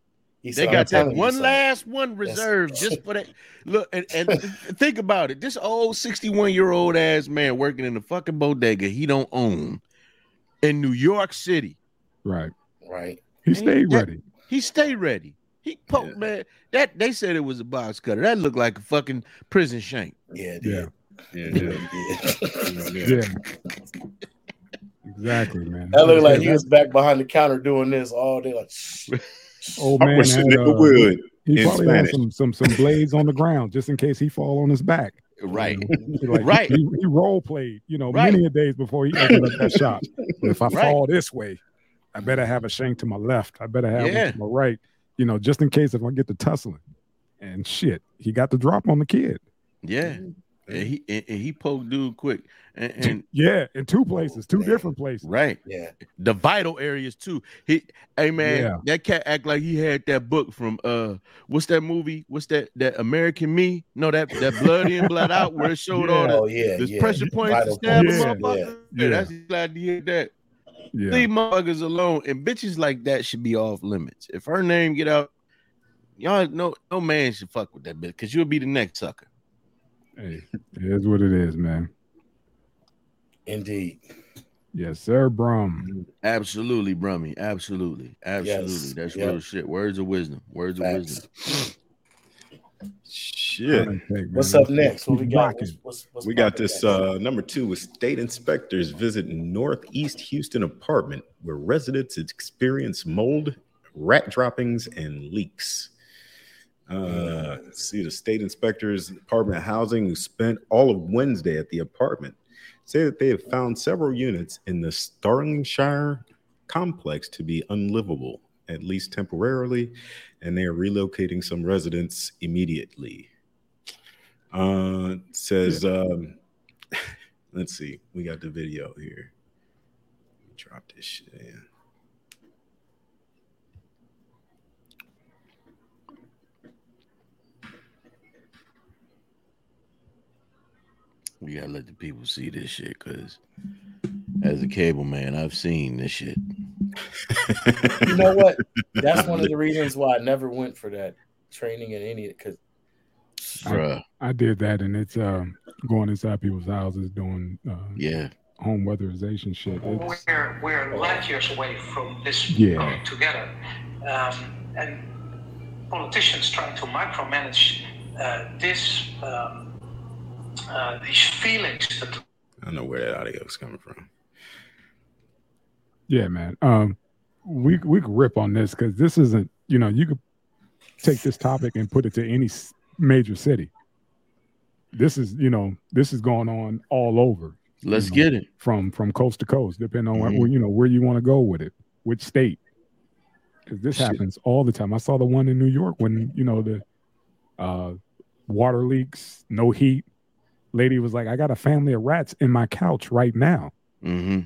He They said, got that one son." last one reserved just for that. Look and, and think about it. This old 61 year old ass man working in the fucking bodega he don't own in New York City. Right. Right. He And stayed that- ready. He stay ready. He poked Yeah. man. That they said it was a box cutter. That looked like a fucking prison shank. Yeah. it Yeah. yeah, Yeah. yeah. Yeah. Exactly, man. That looked like he was back behind the counter doing this all day. Like, shh, shh. Old man wish had, uh, would. He in probably had some some some blades on the ground just in case he fall on his back. Right. You know, like, Right. He, he role played, you know, Right. many a days before he opened up that shop. But if I Right. fall this way, I better have a shank to my left. I better have Yeah. one to my right. You know, just in case if I get to tussling. And shit, he got the drop on the kid. Yeah. And he and, and he poked dude quick. And, and Yeah, in two places, two Man. different places. right. Yeah. the vital areas too. He, hey man, Yeah. that cat act like he had that book from uh, what's that movie? What's that? That American Me? No, that that Blood In Blood Out, where it showed all Yeah. the, Oh yeah. the yeah. pressure points to stab points. Yeah, yeah. Yeah, that's glad to hear that. Yeah. Leave motherfuckers alone, and bitches like that should be off limits. If her name get out, y'all no no man should fuck with that bitch because you'll be the next sucker. Hey, it is what it is, man. Indeed. Yes, sir, Brum. Absolutely, Brummy. Absolutely, absolutely. Yes. That's Yep. real shit. Words of wisdom. Words of wisdom. Shit. Hey, What's up next? What we got? What's, what's, what's We got this uh number two with state inspectors visit Northeast Houston apartment where residents experience mold, rat droppings, and leaks. Uh see the state inspectors Department of Housing who spent all of Wednesday at the apartment say that they have found several units in the Sterlingshire complex to be unlivable, at least temporarily, and they are relocating some residents immediately. Uh, says, um, let's see, we got the video here. Drop this shit in. We gotta let the people see this shit because as a cable man, I've seen this shit. You know what? That's one of the reasons why I never went for that training in any because Bruh. I did that, and it's um, going inside people's houses doing uh, Yeah. home weatherization shit. It's, We're, we're light years away from this Yeah. coming together. Um, and politicians trying to micromanage uh, this, um, uh, these feelings that I don't know where that audio is coming from. yeah, man. Um, we we could rip on this because this isn't. You know, you could take this topic and put it to any major city. This is, you know, this is going on all over. Let's you know, get it. from from coast to coast, depending on Mhm. where you know where you want to go with it, which state. Because this Shit. happens all the time. I saw the one in New York when you know the uh, water leaks, no heat, lady was like, I got a family of rats in my couch right now. hmm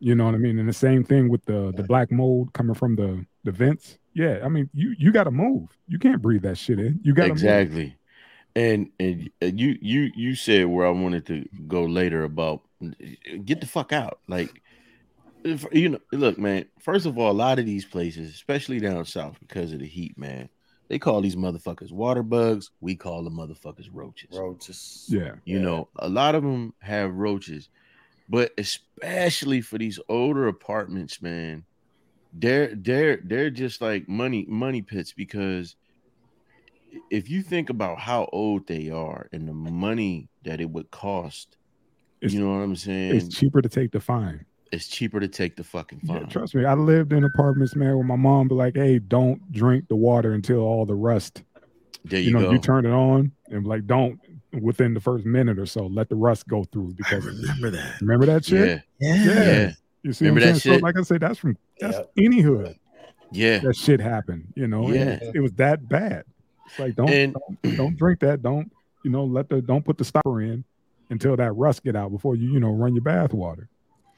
You know what I mean? And the same thing with the the black mold coming from the the vents. Yeah, I mean, you you got to move. You can't breathe that shit in. You got to exactly. And and uh, you you you said where I wanted to go later about get the fuck out. Like if, you know, look, man. First of all, a lot of these places, especially down south, because of the heat, man, they call these motherfuckers water bugs. We call them motherfuckers roaches. Roaches. Yeah, You know, a lot of them have roaches, but especially for these older apartments, man, they're they're they're just like money money pits because if you think about how old they are and the money that it would cost, It's- you know what I'm saying? it's cheaper to take the fine. It's cheaper to take the fucking Yeah, trust me, I lived in apartments, man, where my mom be like, "Hey, don't drink the water until all the rust." there You, you, know, go. you turn it on and be like, "Don't." Within the first minute or so, let the rust go through because remember that. remember that shit. yeah, Yeah. yeah, You see, Remember what I'm that saying? So, shit? like I said, that's from that's Yep. any hood yeah. that shit happened. You know, Yeah. it, it was that bad. It's like don't, And- don't don't drink that. Don't you know? Let the don't put the stopper in until that rust get out before you you know run your bath water.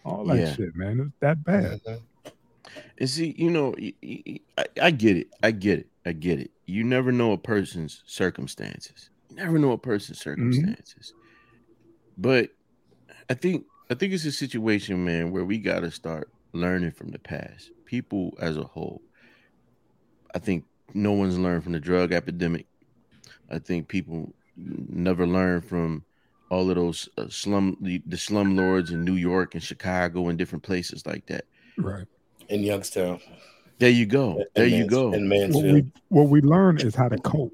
All that Yeah. shit, man. It's that bad. Mhm. And see, you know, I get it. I get it. I get it. You never know a person's circumstances. You never know a person's circumstances. But I think I think it's a situation, man, where we got to start learning from the past. People as a whole. I think no one's learned from the drug epidemic. I think people never learn from all of those uh, slum the, the slum lords in New York and Chicago and different places like that. Right. In Youngstown. There you go. in There you Mans- go. In What we what we learn is how to cope.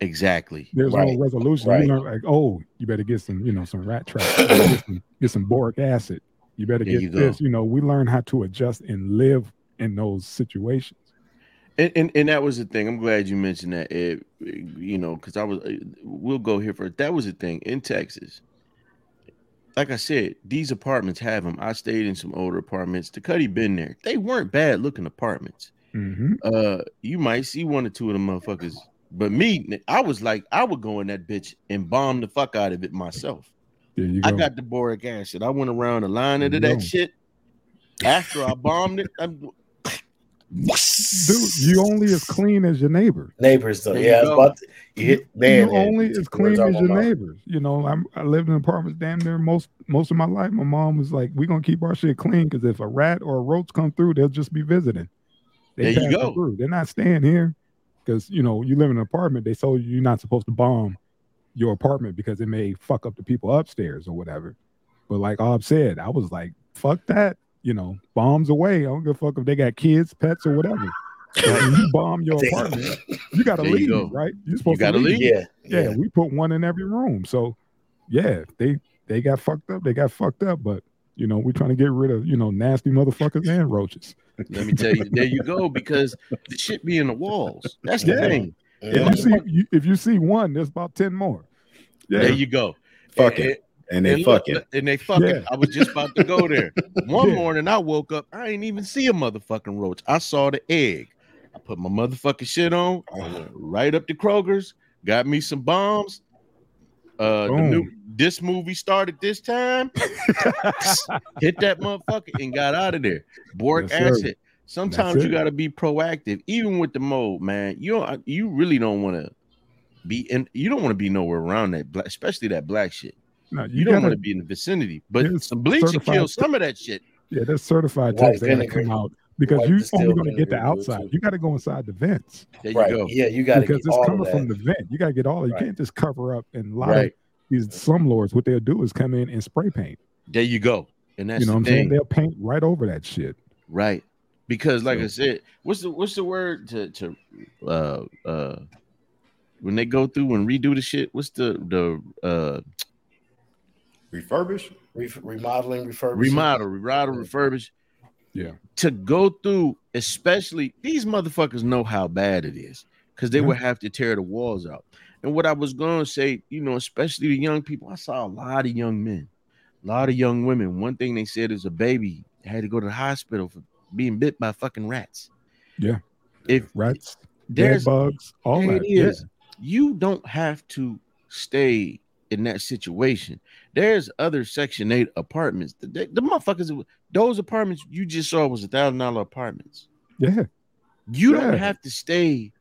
Exactly. There's Right. no resolution. Right. You learn like, oh, you better get some, you know, some rat trap. Get, some, get some boric acid. You better There get you go. this. You know, we learn how to adjust and live in those situations. And, and and that was the thing. I'm glad you mentioned that. Ed, you know, because I was. uh, We'll go here for that was the thing in Texas. Like I said, these apartments have them. I stayed in some older apartments. The Cuddy been there. They weren't bad looking apartments. hmm Uh, you might see one or two of them motherfuckers. But me, I was like, I would go in that bitch and bomb the fuck out of it myself. Go. I got the boric acid. I went around the line into that go. shit. After I bombed it, I'm, Dude, you only as clean as your neighbor. Neighbors though. Yeah, I you was go. about to you hit man. you only and as clean as your mouth. neighbors. You know, I'm, I lived in apartments damn near most most of my life. My mom was like, "We're gonna keep our shit clean because if a rat or a roach come through, they'll just be visiting. There you go. Through. They're not staying here because you know you live in an apartment. They told you you're not supposed to bomb your apartment because it may fuck up the people upstairs or whatever. But like Ob said, I was like, "Fuck that." You know, bombs away. I don't give a fuck if they got kids, pets, or whatever. So when you bomb your apartment, you gotta There you leave, go. right? You're supposed gotta to leave. leave. Yeah, Yeah, yeah. we put one in every room. So yeah, they they got fucked up. They got fucked up, but you know, we're trying to get rid of, you know, nasty motherfuckers and roaches. let me tell you, there you go, because the shit be in the walls. That's the Yeah. thing. If you see if you see one, there's about 10 more. Yeah. There you go. Fuck And- it. And they and look, fucking. and they fucking. Yeah. I was just about to go there. One Yeah. morning, I woke up. I ain't even see a motherfucking roach. I saw the egg. I put my motherfucking shit on. I went right up to Kroger's. Got me some bombs. Uh, the new this movie started this time. Hit that motherfucker and got out of there. Boric Yes, sir. acid. Sometimes you got to be proactive, even with the mold, man. You don't, you really don't want to be in. You don't want to be nowhere around that, black, especially that black shit. No, You, you, don't want to be in the vicinity, but some bleach will kill some of that shit. yeah, there's certified White tapes that gotta come out because White you're only gonna get the vinegar will do it outside. too. You gotta go inside the vents There you Right. go. Yeah, you got to because get it's all coming of from the vent. You gotta get all. You Right. can't just cover up. And lie. lot of Right. these slumlords, what they'll do is come in and spray paint. There you go. And that's you know what I'm the saying? They'll paint right over that shit. right? Because, like I said, what's the what's the word to to uh uh when they go through and redo the shit? What's the the uh Refurbish? Re- remodeling, refurbishing. remodel, remodel, refurbish? Yeah. To go through, especially these motherfuckers know how bad it is because they Yeah. would have to tear the walls out. And what I was going to say, you know, especially the young people, I saw a lot of young men, a lot of young women. One thing they said is a baby had to go to the hospital for being bit by fucking rats. Yeah. If Rats, dead bugs, all there that. it is, you don't have to stay in that situation. There's other Section 8 apartments. The, the, the motherfuckers, those apartments you just saw was a thousand dollar apartments. Yeah. You don't have to stay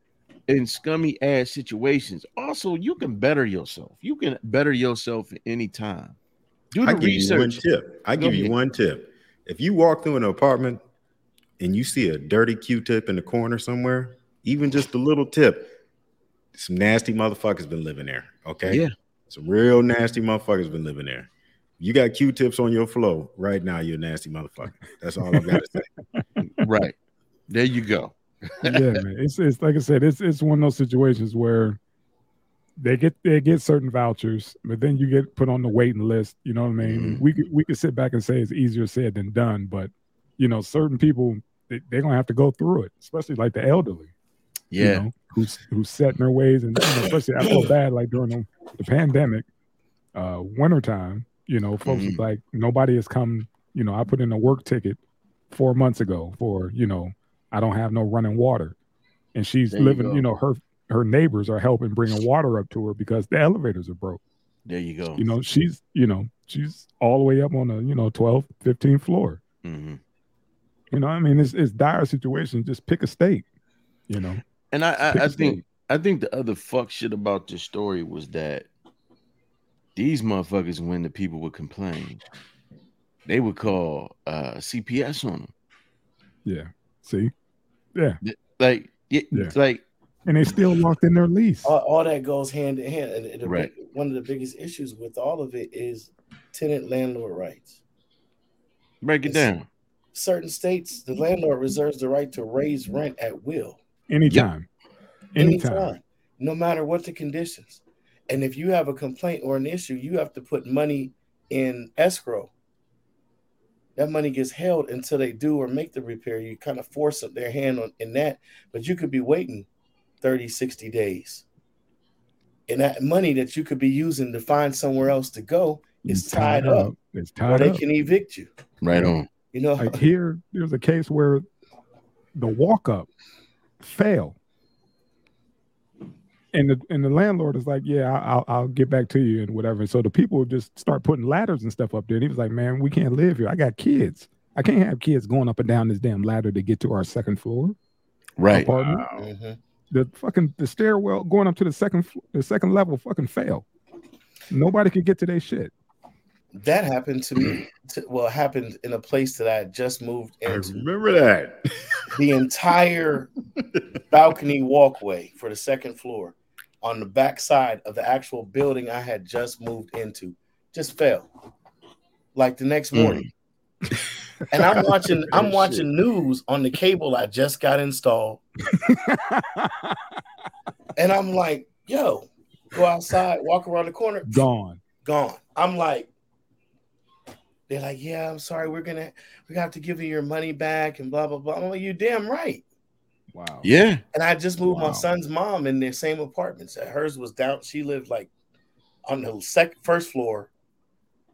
in scummy ass situations. Also, you can better yourself. You can better yourself at any time. Do the I give you one research. tip. I give you one tip. If you walk through an apartment and you see a dirty Q-tip in the corner somewhere, even just a little tip, some nasty motherfuckers been living there. Okay. Yeah. Some real nasty motherfuckers been living there. You got Q-tips on your flow right now. You're a nasty motherfucker. That's all I've got to say. right. There you go. yeah, man. It's it's like I said, it's it's one of those situations where they get they get certain vouchers, but then you get put on the waiting list. You know what I mean? Mm-hmm. Mhm. We could we could sit back and say it's easier said than done, but you know, certain people they, they're gonna have to go through it, especially like the elderly. You Yeah. know, who's who's set in their ways, and you know, especially I feel bad like during the, the pandemic, uh, wintertime. You know, folks Mhm. like nobody has come. You know, I put in a work ticket four months ago for you know I don't have no running water, and she's There living. go. You, know, her her neighbors are helping bringing water up to her because the elevators are broke. There you go. You know, she's you know she's all the way up on the you know 12th, 15th floor. Mhm. You know, I mean, it's it's dire situation. Just pick a state. You know, And I, I, Pick I a think. I think the other fuck shit about this story was that these motherfuckers, when the people would complain, they would call uh, CPS on them. Yeah. See? Yeah. Like, yeah, Yeah. like And they still locked in their lease. all, all that goes hand in hand. And the Right. big- one of the biggest issues with all of it is tenant landlord rights. break it It's- down. Certain states, the landlord reserves the right to raise rent at will, Anytime. Anytime. anytime, no matter what the conditions. And if you have a complaint or an issue, you have to put money in escrow. That money gets held until they do or make the repair. You kind of force up their hand on in that, but you could be waiting 30, 60 days. And that money that you could be using to find somewhere else to go is It's tied up, It's or they up. can evict you. Right on. You know, Like here, there's a case where the walk up failed. And the and the landlord is like, yeah, I- I'll I'll get back to you and whatever. So the people just start putting ladders and stuff up there. And he was like, man, we can't live here. I got kids. I can't have kids going up and down this damn ladder to get to our second floor Right. apartment. Mhm. The fucking the stairwell going up to the second the second level fucking failed. Nobody could get to their shit. That happened to me. To, well, happened in a place that I had just moved I into. remember that. the entire balcony walkway for the second floor on the back side of the actual building I had just moved into just fell like the next Mm. morning. And I'm watching I'm Shit. watching news on the cable I just got installed. And I'm like, yo, go outside, walk around the corner, Gone. gone. I'm like, they're like, yeah, I'm sorry, we're gonna we have to give you your money back and blah blah blah. I'm like, you damn right. Wow. Yeah. And I just moved Wow. my son's mom in their same apartments. Hers was down. She lived like on the second first floor,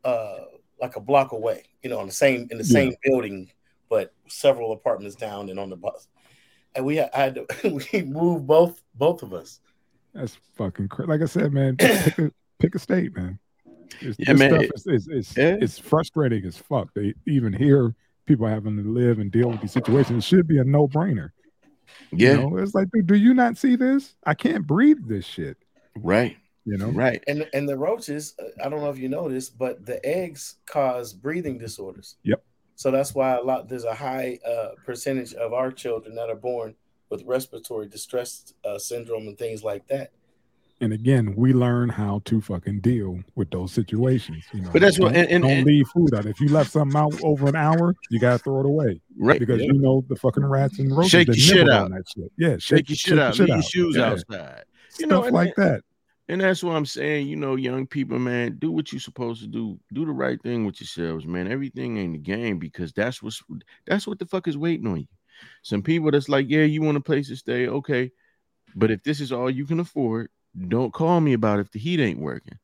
uh, like a block away. You know, on the same in the Yeah. same building, but several apartments down and on the bus. And we had, I had to, we moved both both of us. That's fucking crazy. Like I said, man, pick a, pick a state, man. It's, Yeah, this man, Stuff it- is, is, is, Yeah. it's frustrating as fuck. They even hear people having to live and deal with these situations. It should be a no brainer. Yeah. You know, it's like, dude, do you not see this? I can't breathe this shit. Right. You know, Right. And and the roaches, uh, I don't know if you know this, but the eggs cause breathing disorders. Yep. So that's why a lot there's a high uh, percentage of our children that are born with respiratory distress uh, syndrome and things like that. And again, we learn how to fucking deal with those situations. You know, But that's what- don't, and- and- don't leave food out. If you left something out over an hour, you gotta throw it away Right. because Yeah. you know the fucking rats and roaches. Shake that your shit out. shit. Yeah, Shake your shit out. Leave your shoes Yeah. outside. You Stuff know, like that. And that's what I'm saying. You know, young people, man, do what you're supposed to do. Do the right thing with yourselves, man. Everything ain't the game because that's what's that's what the fuck is waiting on you. Some people that's like, yeah, you want a place to stay, okay. But if this is all you can afford, don't call me about if the heat ain't working.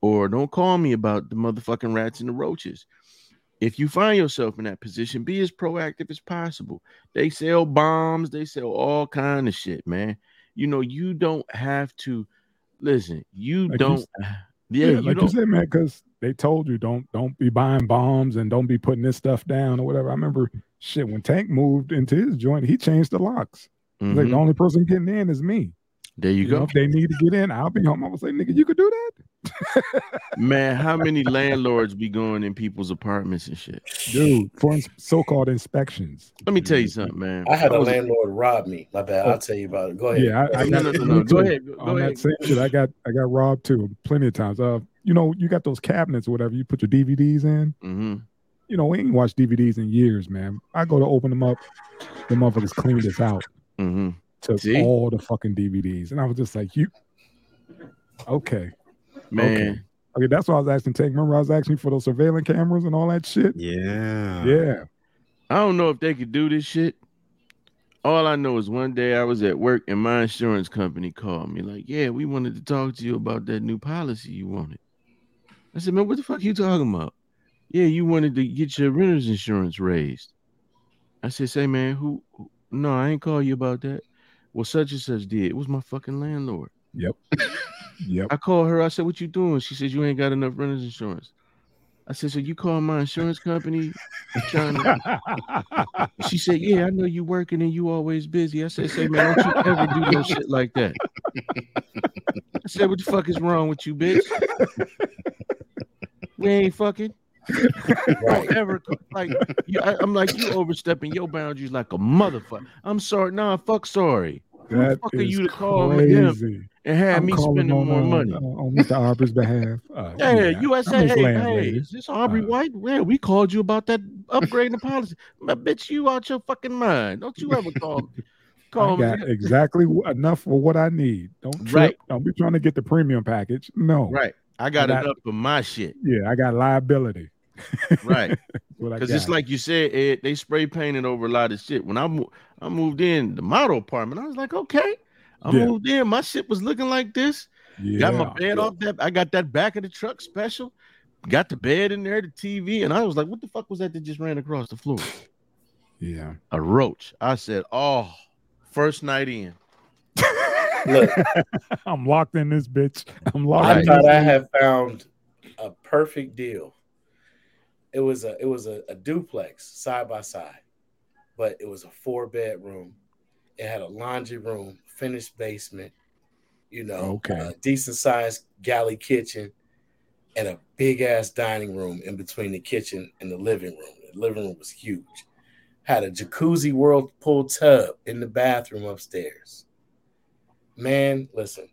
Or don't call me about the motherfucking rats and the roaches. If you find yourself in that position, be as proactive as possible. They sell bombs, they sell all kind of shit, man. You know, you don't have to listen. You Like don't. Yeah, Yeah, you like you don't. said, man, because they told you don't don't be buying bombs and don't be putting this stuff down or whatever. I remember shit when Tank moved into his joint, he changed the locks. He's Like the mm-hmm. only person getting in is me. There you You know, go, if they need to get in, I'll be home. I was say, nigga, you could do that, man. How many landlords be going in people's apartments and shit? dude. For ins- so-called inspections. Let me tell you something, man. I had a was- landlord rob me. My bad. I'll tell you about it. Go ahead. Yeah, I, I No, got no, no, no. me Go ahead. Go, go on ahead. that same shit. I got I got robbed too, plenty of times. Uh, you know, you got those cabinets or whatever you put your DVDs in. hmm You know, we ain't watched DVDs in years, man. I go to open them up, the motherfuckers cleaned this out. hmm took See? all the fucking DVDs, and I was just like, "You, okay, Man, okay." That's why I was asking. Take remember I was asking for those surveillance cameras and all that shit. Yeah. Yeah, I don't know if they could do this shit. All I know is one day I was at work and my insurance company called me like, "Yeah, we wanted to talk to you about that new policy you wanted." I said, "Man, what the fuck you talking about?" Yeah, you wanted to get your renter's insurance raised. I said, "Say, man, who? who- No, I ain't call you about that. Well, such and such did. It was my fucking landlord. yep. Yep. I called her. I said, "What you doing?" She said, "You ain't got enough renter's insurance." I said, "So you call my insurance company?" to She said, "Yeah, I know you working and you always busy." I said, "Say, man, don't you ever do no shit like that." I said, "What the fuck is wrong with you, bitch? We ain't fucking. Right. Ever like." You, I, am like, you overstepping your boundaries like a motherfucker. I'm sorry. Nah, fuck sorry. That fuck are you to call me him and have I'm me spending on, more money? uh, on Mr. Aubrey's behalf. Uh, Yeah, USA. Hey, hey, is this Aubrey Uh, White? Yeah, we called you about that upgrading the policy. My bitch, you out your fucking mind. Don't you ever call me. call I me. exactly enough for what I need. Don't trip. Right. Don't be trying to get the premium package. No. Right. I got, got- enough for my shit. Yeah, I got liability. Right. That's what I Because it's like you said, Ed, they spray painted over a lot of shit. When I mo- I moved in the model apartment, I was like, okay. I Yeah. moved in, my shit was looking like this. yeah. Got my bed off that. I got that back of the truck special. Got the bed in there, the TV, and I was like, what the fuck was that that just ran across the floor? Yeah. A roach. I said, oh, first night in. Look, I'm locked in this bitch. I'm locked I in thought this I bitch. had found a perfect deal. It was a it was a, a duplex side by side, but it was a four bedroom. It had a laundry room, finished basement, you know, Okay. a decent sized galley kitchen, and a big ass dining room in between the kitchen and the living room. The living room was huge. Had a jacuzzi whirlpool tub in the bathroom upstairs. Man, listen,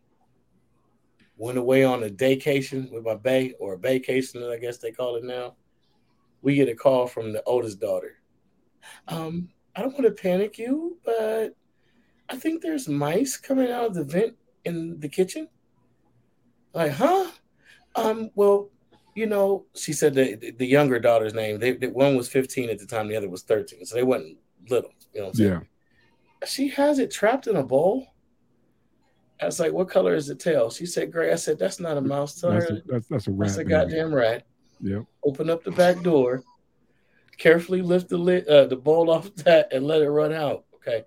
went away on a daycation with my bay or a vacation, I guess they call it now. We get a call from the oldest daughter. Um, I don't want to panic you, but I think there's mice coming out of the vent in the kitchen. Like, huh? Um, well, you know, she said the the younger daughter's name. They, they one was 15 at the time, the other was 13, so they wasn't little. You know what I'm saying? Yeah. She has it trapped in a bowl. I was like, "What color is the tail?" She said, "Gray." I said, "That's not a mouse. Tell That's her a, that's, that's a rat. that's a goddamn rat." Yep. Open up the back door, carefully lift the lid, uh, the bowl off that, and let it run out. Okay.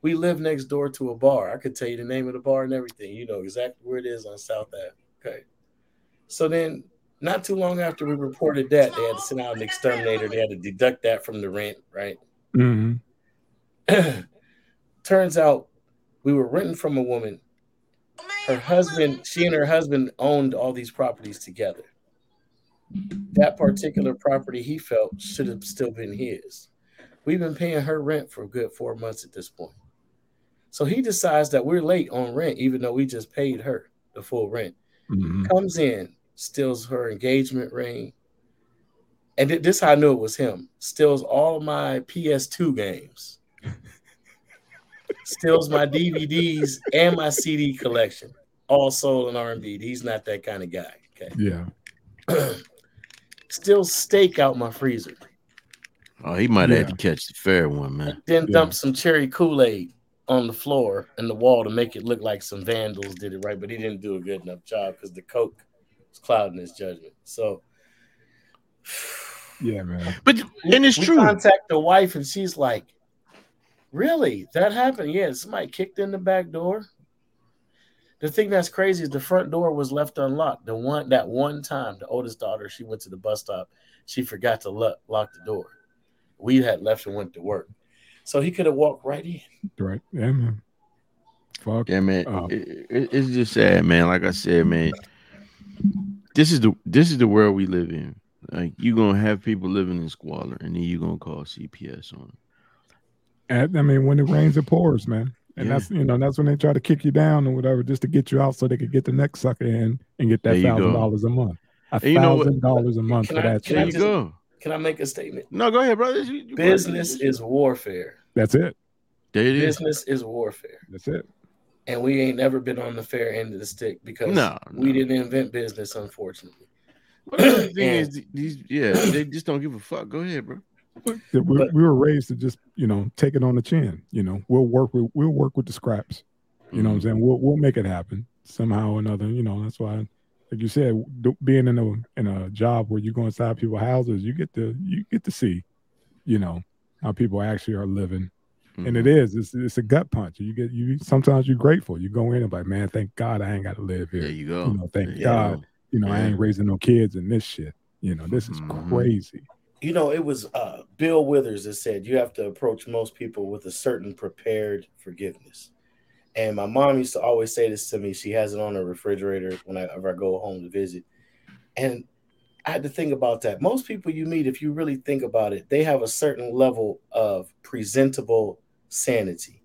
We live next door to a bar. I could tell you the name of the bar and everything. You know exactly where it is on South Ave. Okay. So then, not too long after we reported that, they had to send out an exterminator. They had to deduct that from the rent, right? hmm Turns out we were renting from a woman. Her husband, she and her husband owned all these properties together. That particular property he felt should have still been his. We've been paying her rent for a good four months at this point. So he decides that we're late on rent, even though we just paid her the full rent. hmm Comes in, steals her engagement ring. And th- this how I knew it was him. Steals all my PS2 games. steals my DVDs and my CD collection. All soul and R&B. He's not that kind of guy. Okay. Yeah. Steals steak out my freezer. Oh, he might have Yeah. had to catch the fair one, man. Then Yeah. dump some cherry Kool-Aid on the floor and the wall to make it look like some vandals did it right, but he didn't do a good enough job because the coke was clouding his judgment. So Yeah, man. But and it's we true. contact the wife and she's like, Really? That happened? Yeah, somebody kicked in the back door. The thing that's crazy is the front door was left unlocked. The one that one time, the oldest daughter, she went to the bus stop. She forgot to lock, lock the door. We had left and went to work, so he could have walked right in. Right. Yeah, man. Fuck. Yeah, man. Oh. It- it- it's just sad, man. Like I said, man. This is the this is the world we live in. Like you gonna have people living in squalor, and then you gonna call CPS on them. I mean, when it rains, it pours, man. And Yeah. that's you know that's when they try to kick you down or whatever, just to get you out so they could get the next sucker in and get that thousand dollars a month. A And you know what? thousand dollars a month Can for I- that can There I shit. you just- go. Can I make a statement? No, go ahead, brother. You- you- Business is warfare. That's it. there it is. Business is warfare. That's it. And we ain't never been on the fair end of the stick because No, we didn't invent business, unfortunately. But the thing Yeah. is, these yeah, they just don't give a fuck. Go ahead, bro. We, But- we were raised to just you know take it on the chin. You know, we'll work with we'll work with the scraps. You know what I'm saying? We'll we'll make it happen somehow or another. You know, that's why, like you said, being in a in a job where you go inside people's houses, you get to you get to see, you know, how people actually are living. Mhm. And it is, it's it's a gut punch. You get you sometimes you're grateful. You go in and like, man, thank God I ain't got to live here. There you go. You know, thank you God. You know, I ain't raising no kids in this shit. You know, this is Mhm. crazy. You know, it was uh, Bill Withers that said you have to approach most people with a certain prepared forgiveness. And my mom used to always say this to me. She has it on her refrigerator whenever I go home to visit. And I had to think about that. Most people you meet, if you really think about it, they have a certain level of presentable sanity.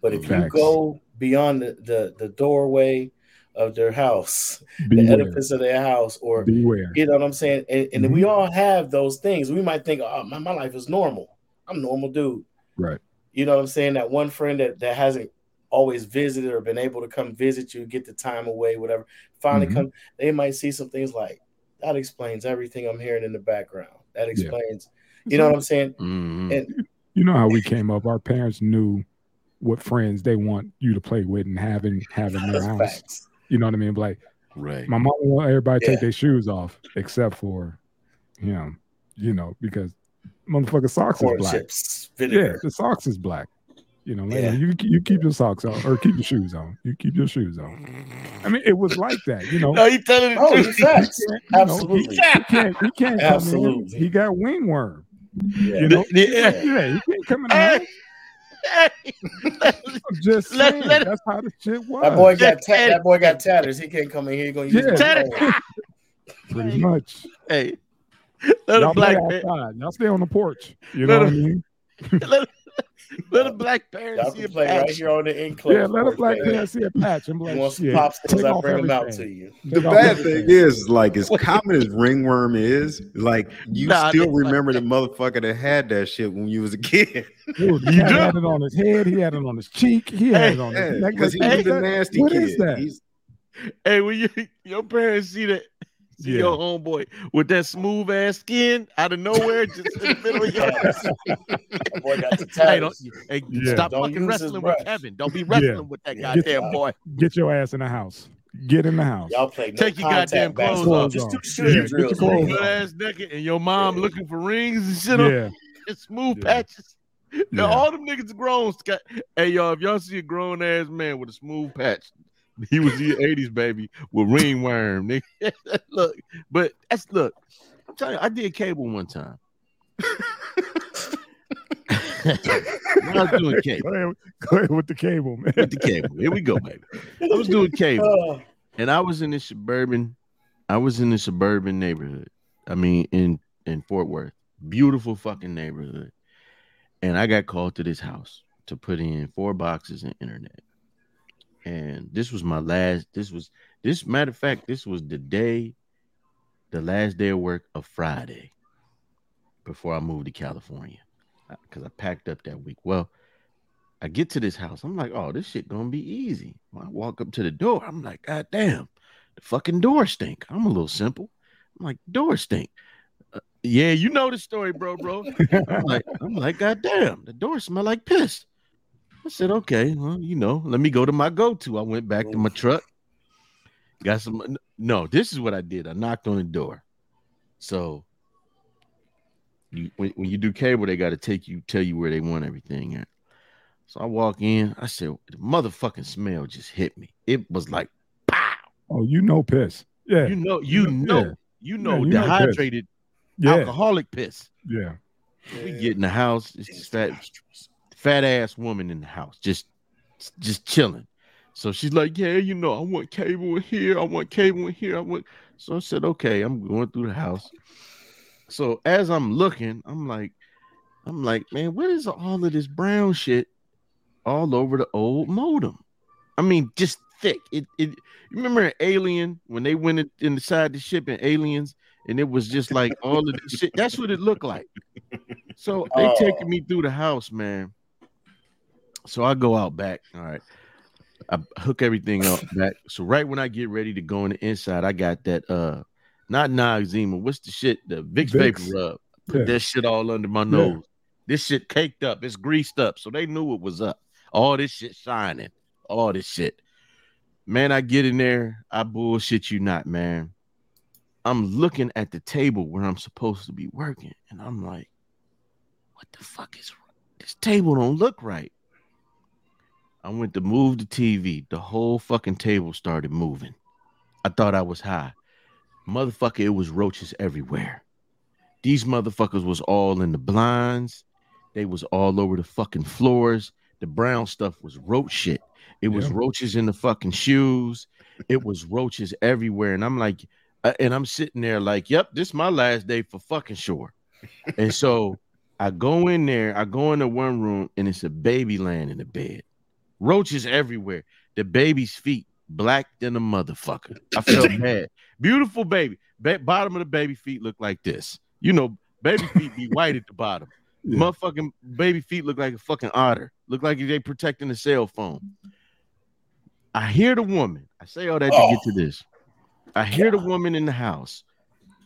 But if you go beyond the, the, the doorway of their house, the edifice of their house, or Beware. you know what I'm saying? And, and Mhm. we all have those things. We might think, oh, my, my life is normal. I'm a normal dude. Right. You know what I'm saying? That one friend that, that hasn't always visited or been able to come visit you, get the time away, whatever, finally Mhm. come, they might see some things like that explains everything I'm hearing in the background. That explains, you know what I'm saying? Mhm. And you know how we came up. Our parents knew what friends they want you to play with and having having their house. facts. You know what I mean? Like right. my mom want everybody to take their shoes off except for him. You know, because motherfucker socks is black. chips, Yeah, the socks is black. You know, like, Yeah. you you keep your socks on or keep your shoes on. You keep your shoes on. I mean, it was like that. You know, No, you telling the Oh, truth. facts. You know, Absolutely. He, he can't. He can't. Come Absolutely. in. He got wingworm. Yeah. You know. Yeah. Yeah, he can't come in. the Hey, house. I'm just Let- saying, let- that's how the shit was. That boy got ta- that boy got tatters. He can't come in here. He gonna use Yeah. my Tatters. pretty much. hey. Let Y'all play black man, outside. Y'all stay on the porch. You Let know what I mean? let, let a black parent Y'all see a can play right patch. here on the enclosed. Yeah, let a black man. man see a patch and be You like, want some shit, popsicles? I'll bring them out to you. The bad thing is, like, as common as ringworm is, like, you Nah, still they- remember the motherfucker that had that shit when you was a kid. Dude, he had it on his head. He had it on his cheek. He had it on his neck. Because he was what a nasty What kid. is that? He's, Hey, when you your parents see that see Yeah. your homeboy with that smooth ass skin out of nowhere, just in the middle of your That boy got the Hey, don't, hey Yeah. stop Don't fucking wrestling with. Kevin. Don't be wrestling with that Yeah. goddamn boy. Get your ass in the house. Get in the house. Y'all play no Take your goddamn clothes basketball. off. Just do Yeah, get your clothes man. off. Good ass naked, and your mom looking for rings and shit on Yeah. and smooth Yeah. patches. Now, Yeah. all them niggas grown. Scott. Hey y'all, if y'all see a grown ass man with a smooth patch, he was the '80s baby with ringworm. Nigga. look, but that's look. I'm telling you, I did cable one time. I was doing cable, Go ahead, go ahead with the cable, man. with the cable. Here we go, baby. I was doing cable. Oh, and I was in this suburban, I was in the suburban neighborhood. I mean, in in Fort Worth, beautiful fucking neighborhood. And I got called to this house to put in four boxes and internet. And this was my last. This was this matter of fact. This was the day, the last day of work of Friday, before I moved to California, because I packed up that week. Well, I get to this house. I'm like, oh, this shit gonna be easy. When I walk up to the door. I'm like, God damn, the fucking door stink. I'm a little simple. I'm like, door stink. Uh, yeah, you know the story, bro, bro. I'm like, I'm like, God damn, the door smell like piss. I said, okay, well, you know, let me go to my go-to. I went back to my mm. truck, got some. No, this is what I did. I knocked on the door. So you when, when you do cable, they got to take you, tell you where they want everything at. So I walk in. I said, the motherfucking smell just hit me. It was like, pow. Oh, you know, piss. Yeah, You know, you Yeah. know, you know, you know piss. dehydrated, yeah, alcoholic piss. yeah. We get in the house. It's this fat, fat ass woman in the house, just, just chilling. So she's like, "Yeah, you know, I want cable in here. I want cable in here. I want." So I said, "Okay." I'm going through the house. So as I'm looking, I'm like, I'm like, man, what is all of this brown shit all over the old modem? I mean, just thick. It, it. You remember Alien when they went in, inside the ship in Aliens, and it was just like all of this shit. That's what it looked like. So they Oh. taking me through the house, man. So I go out back. All right. I hook everything up back. So right when I get ready to go in the inside, I got that uh not Noxzema. What's the shit? The Vicks, Vicks. vapor rub. Put Yeah. that shit all under my Yeah. nose. This shit caked up. It's greased up. So they knew it was up. All this shit shining. All this shit. Man, I get in there. I bullshit you not, man. I'm looking at the table where I'm supposed to be working, and I'm like, what the fuck is this table don't look right. I went to move the TV. The whole fucking table started moving. I thought I was high. Motherfucker, it was roaches everywhere. These motherfuckers was all in the blinds. They was all over the fucking floors. The brown stuff was roach shit. It was Yeah. roaches in the fucking shoes. It was roaches everywhere. And I'm like, uh, and I'm sitting there like, yep, this is my last day for fucking sure. and so I go in there, I go into one room, and it's a baby laying in the bed. Roaches everywhere. The baby's feet black than a motherfucker. I felt bad. Beautiful baby. Ba- bottom of the baby feet look like this. You know, baby feet be white at the bottom. Yeah. Motherfucking baby feet look like a fucking otter. Look like they protecting a cell phone. I hear the woman. I say all that to get to oh. this. I hear the woman in the house,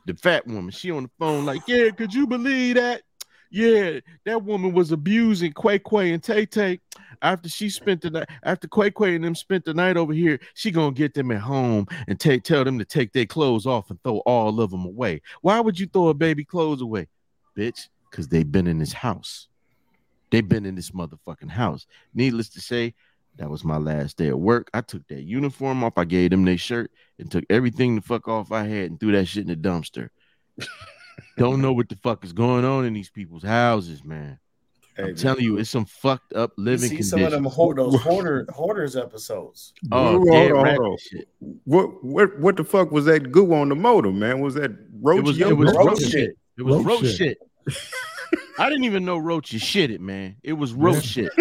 the fat woman. She on the phone, like, yeah, could you believe that? Yeah, that woman was abusing Quay Quay and Tay Tay after she spent the night after Quay Quay and them spent the night over here. She gonna get them at home and take tell them to take their clothes off and throw all of them away. Why would you throw a baby clothes away, bitch? Because they've been in this house. They've been in this motherfucking house. Needless to say, that was my last day of work. I took that uniform off. I gave them their shirt and took everything the fuck off I had and threw that shit in the dumpster. Don't know what the fuck is going on in these people's houses, man. Hey, I'm telling you, it's some fucked up You living see some of them conditions. hoard, those hoarder hoarders episodes. Oh, Hold dead on, hold on. shit. What what what the fuck was that goo on the motor, man? Was that roach? It was, yolk? it was roach roach shit. shit. It was Roach roach shit. shit. I didn't even know roaches shit it, man. It was roach shit.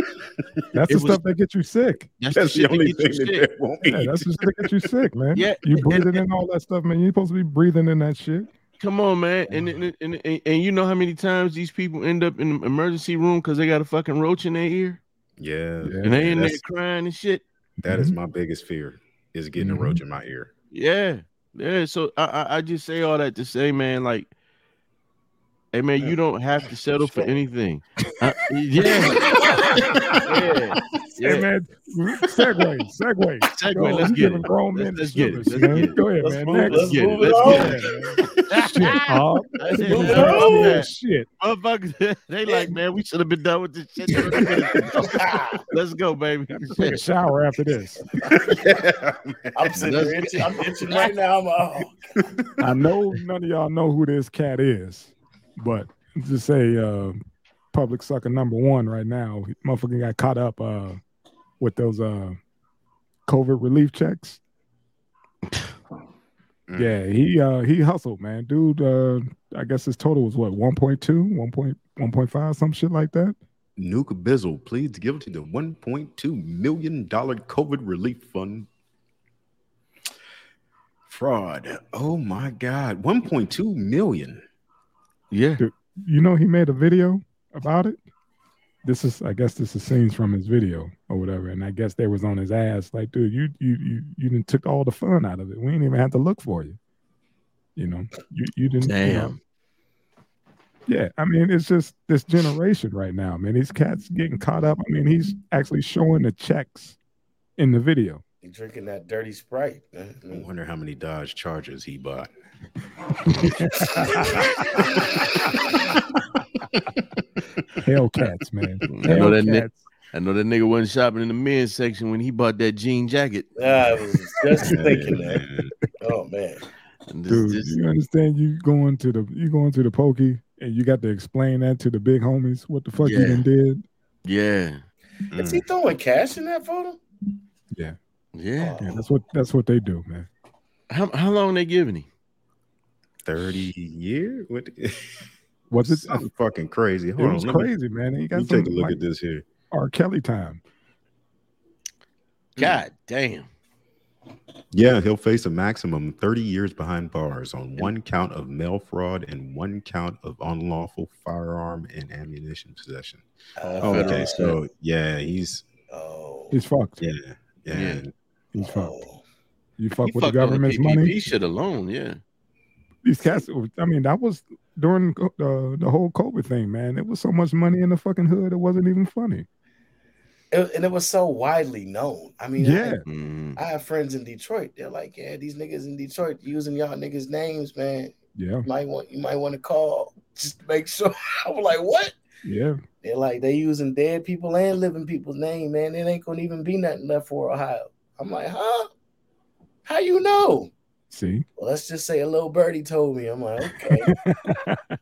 That's It the was- stuff that gets you sick. That's, That's the the shit only that thing that sick. won't Yeah, eat. that's the shit that get you sick, man. Yeah, you and- breathing and- in all that stuff, man. You're supposed to be breathing in that shit. Come on, man. And, and, and, and, and you know how many times these people end up in the emergency room because they got a fucking roach in their ear Yeah, Yeah. and they in there crying and shit. that is Mhm. my biggest fear is getting Mhm. a roach in my ear. Yeah, yeah. So I, I I just say all that to say, man, like, hey, man, you don't have to settle for anything. Uh, yeah, yeah, Hey man, segue, segue. Segue, Yo, let's get giving it. grown Let's- let's the get it. service, Let's man. get it. Go ahead, Let's man. move- Next. let's get it. move it Let's get shit, Hog. I it yeah, on. man. shit. Motherfuckers, they like, man, we should have been done with this shit. 20 minutes ago. Let's go, baby. Take a shower after this. yeah. I'm sitting there itching. I'm itching right now. I'm oh, I know none of y'all know who this cat is, but just say uh, public sucker number one right now. Motherfucker got caught up uh, with those uh, COVID relief checks. Mm. Yeah, he uh, he hustled, man. Dude, uh, I guess his total was what 1.2, 1. 1.5, some shit like that. Nuke Bizzle pleads guilty to 1.2 million dollar COVID relief fund fraud. Oh my God, 1.2 million. Yeah. You know, he made a video about it. This is, I guess, this is scenes from his video or whatever, and I guess they was on his ass like, dude, you you you you didn't took all the fun out of it. We didn't even have to look for you. You know, you you didn't. you know, Damn. Yeah, I mean, it's just this generation right now, man. These cats getting caught up. I mean, he's actually showing the checks in the video. you drinking that dirty sprite. man. I I wonder how many Dodge Chargers he bought. Hellcats, man. I know that ni- I know that nigga wasn't shopping in the men's section when he bought that jean jacket. I was just thinking that. Oh man. And this- Dude, this- you understand? You going to the you going to the pokey, and you got to explain that to the big homies. What the fuck you Yeah. done did? yeah, Is mm. he throwing cash in that photo? Yeah, yeah. yeah. That's what that's what they do, man. How how long they giving him? 30 years? What the- Was it? Something fucking crazy. It was on. let me- crazy, man. You got me some take a look like at this here. R. Kelly time. God damn. Yeah, he'll face a maximum 30 years behind bars on one count of mail fraud and one count of unlawful firearm and ammunition possession. Uh, Oh, okay, so yeah, he's oh, He's fucked. yeah, yeah. Yeah. He's fucked. oh. You fuck He with the fucked on government's money. shit alone, yeah. These cats. I mean, that was during the the whole COVID thing, man. It was so much money in the fucking hood. It wasn't even funny. It- and it was so widely known. I mean, Yeah. I, I have friends in Detroit. They're like, yeah, these niggas in Detroit using y'all niggas' names, man. Yeah. You might want you might want to call just to make sure. I'm like, what? Yeah. They're like they using dead people and living people's name, man. It ain't gonna even be nothing left for Ohio. I'm like, huh? How you know? See, Well, let's just say a little birdie told me. I'm like, okay.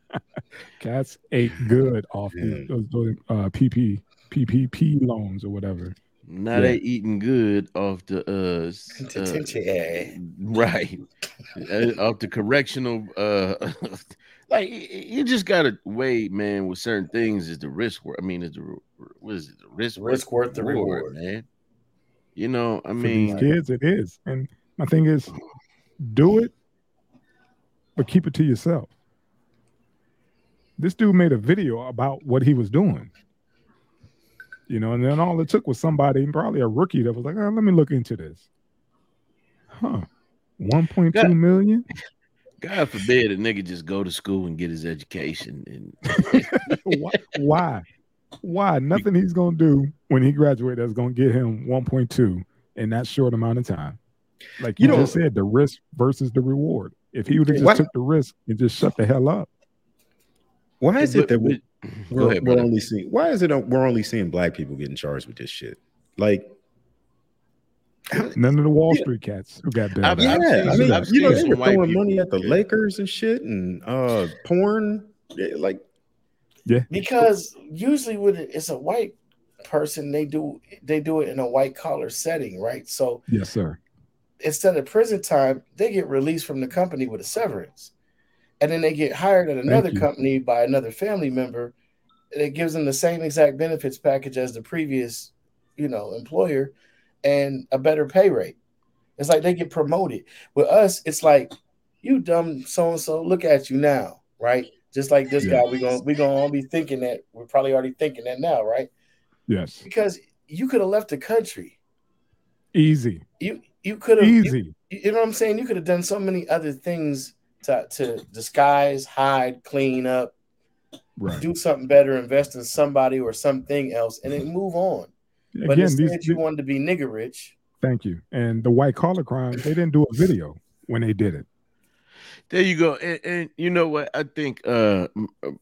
cats ate good off Yeah. these, those, those uh, PP PPP loans or whatever. Now Yeah. they eating good off the uh, s- uh yeah. right Uh, off the correctional uh like y- y- you just gotta weigh man with certain things is the risk worth i mean is the re- what is it the risk Risk worth the reward. man you know i For mean these kids, it is. And my thing is, do it, but keep it to yourself. This dude made a video about what he was doing. You know, and then all it took was somebody, probably a rookie, that was like, oh, let me look into this. Huh. 1.2 Yeah. million? god forbid a nigga just go to school and get his education and why, why? Why? Nothing he's gonna do when he graduates that's gonna get him 1.2 in that short amount of time. Like you, You know- just said, the risk versus the reward. If he would have just What- took the risk and just shut the hell up, Why is it that we, But- we're, ahead we're only seeing why is it we're only seeing black people getting charged with this shit? Like none of the Wall Yeah. Street cats who got I've- yeah, I mean, I've you know, they were white throwing money at the. Lakers and shit and uh porn. Like yeah, because usually with it, it's a white person, they do they do it in a white collar setting, right? So Yes, sir. Instead of prison time, they get released from the company with a severance. And then they get hired at another company by another family member. It gives them the same exact benefits package as the previous, you know, employer and a better pay rate. It's like they get promoted. With us, it's like, you dumb so and so, look at you now, right? Just like this Yeah. guy, we're gonna we're gonna all be thinking that we're probably already thinking that now, right? Yes. Because you could have left the country. Easy. You you could have Easy. you know what I'm saying? You could have done so many other things to, to disguise, hide, clean up, Right. do something better, invest in somebody or something else, and then move on. But Again, insteid these, you wanted to be nigger rich. thank you. And the white collar crimes, they didn't do a video when they did it. There you go. And, and you know what? I think uh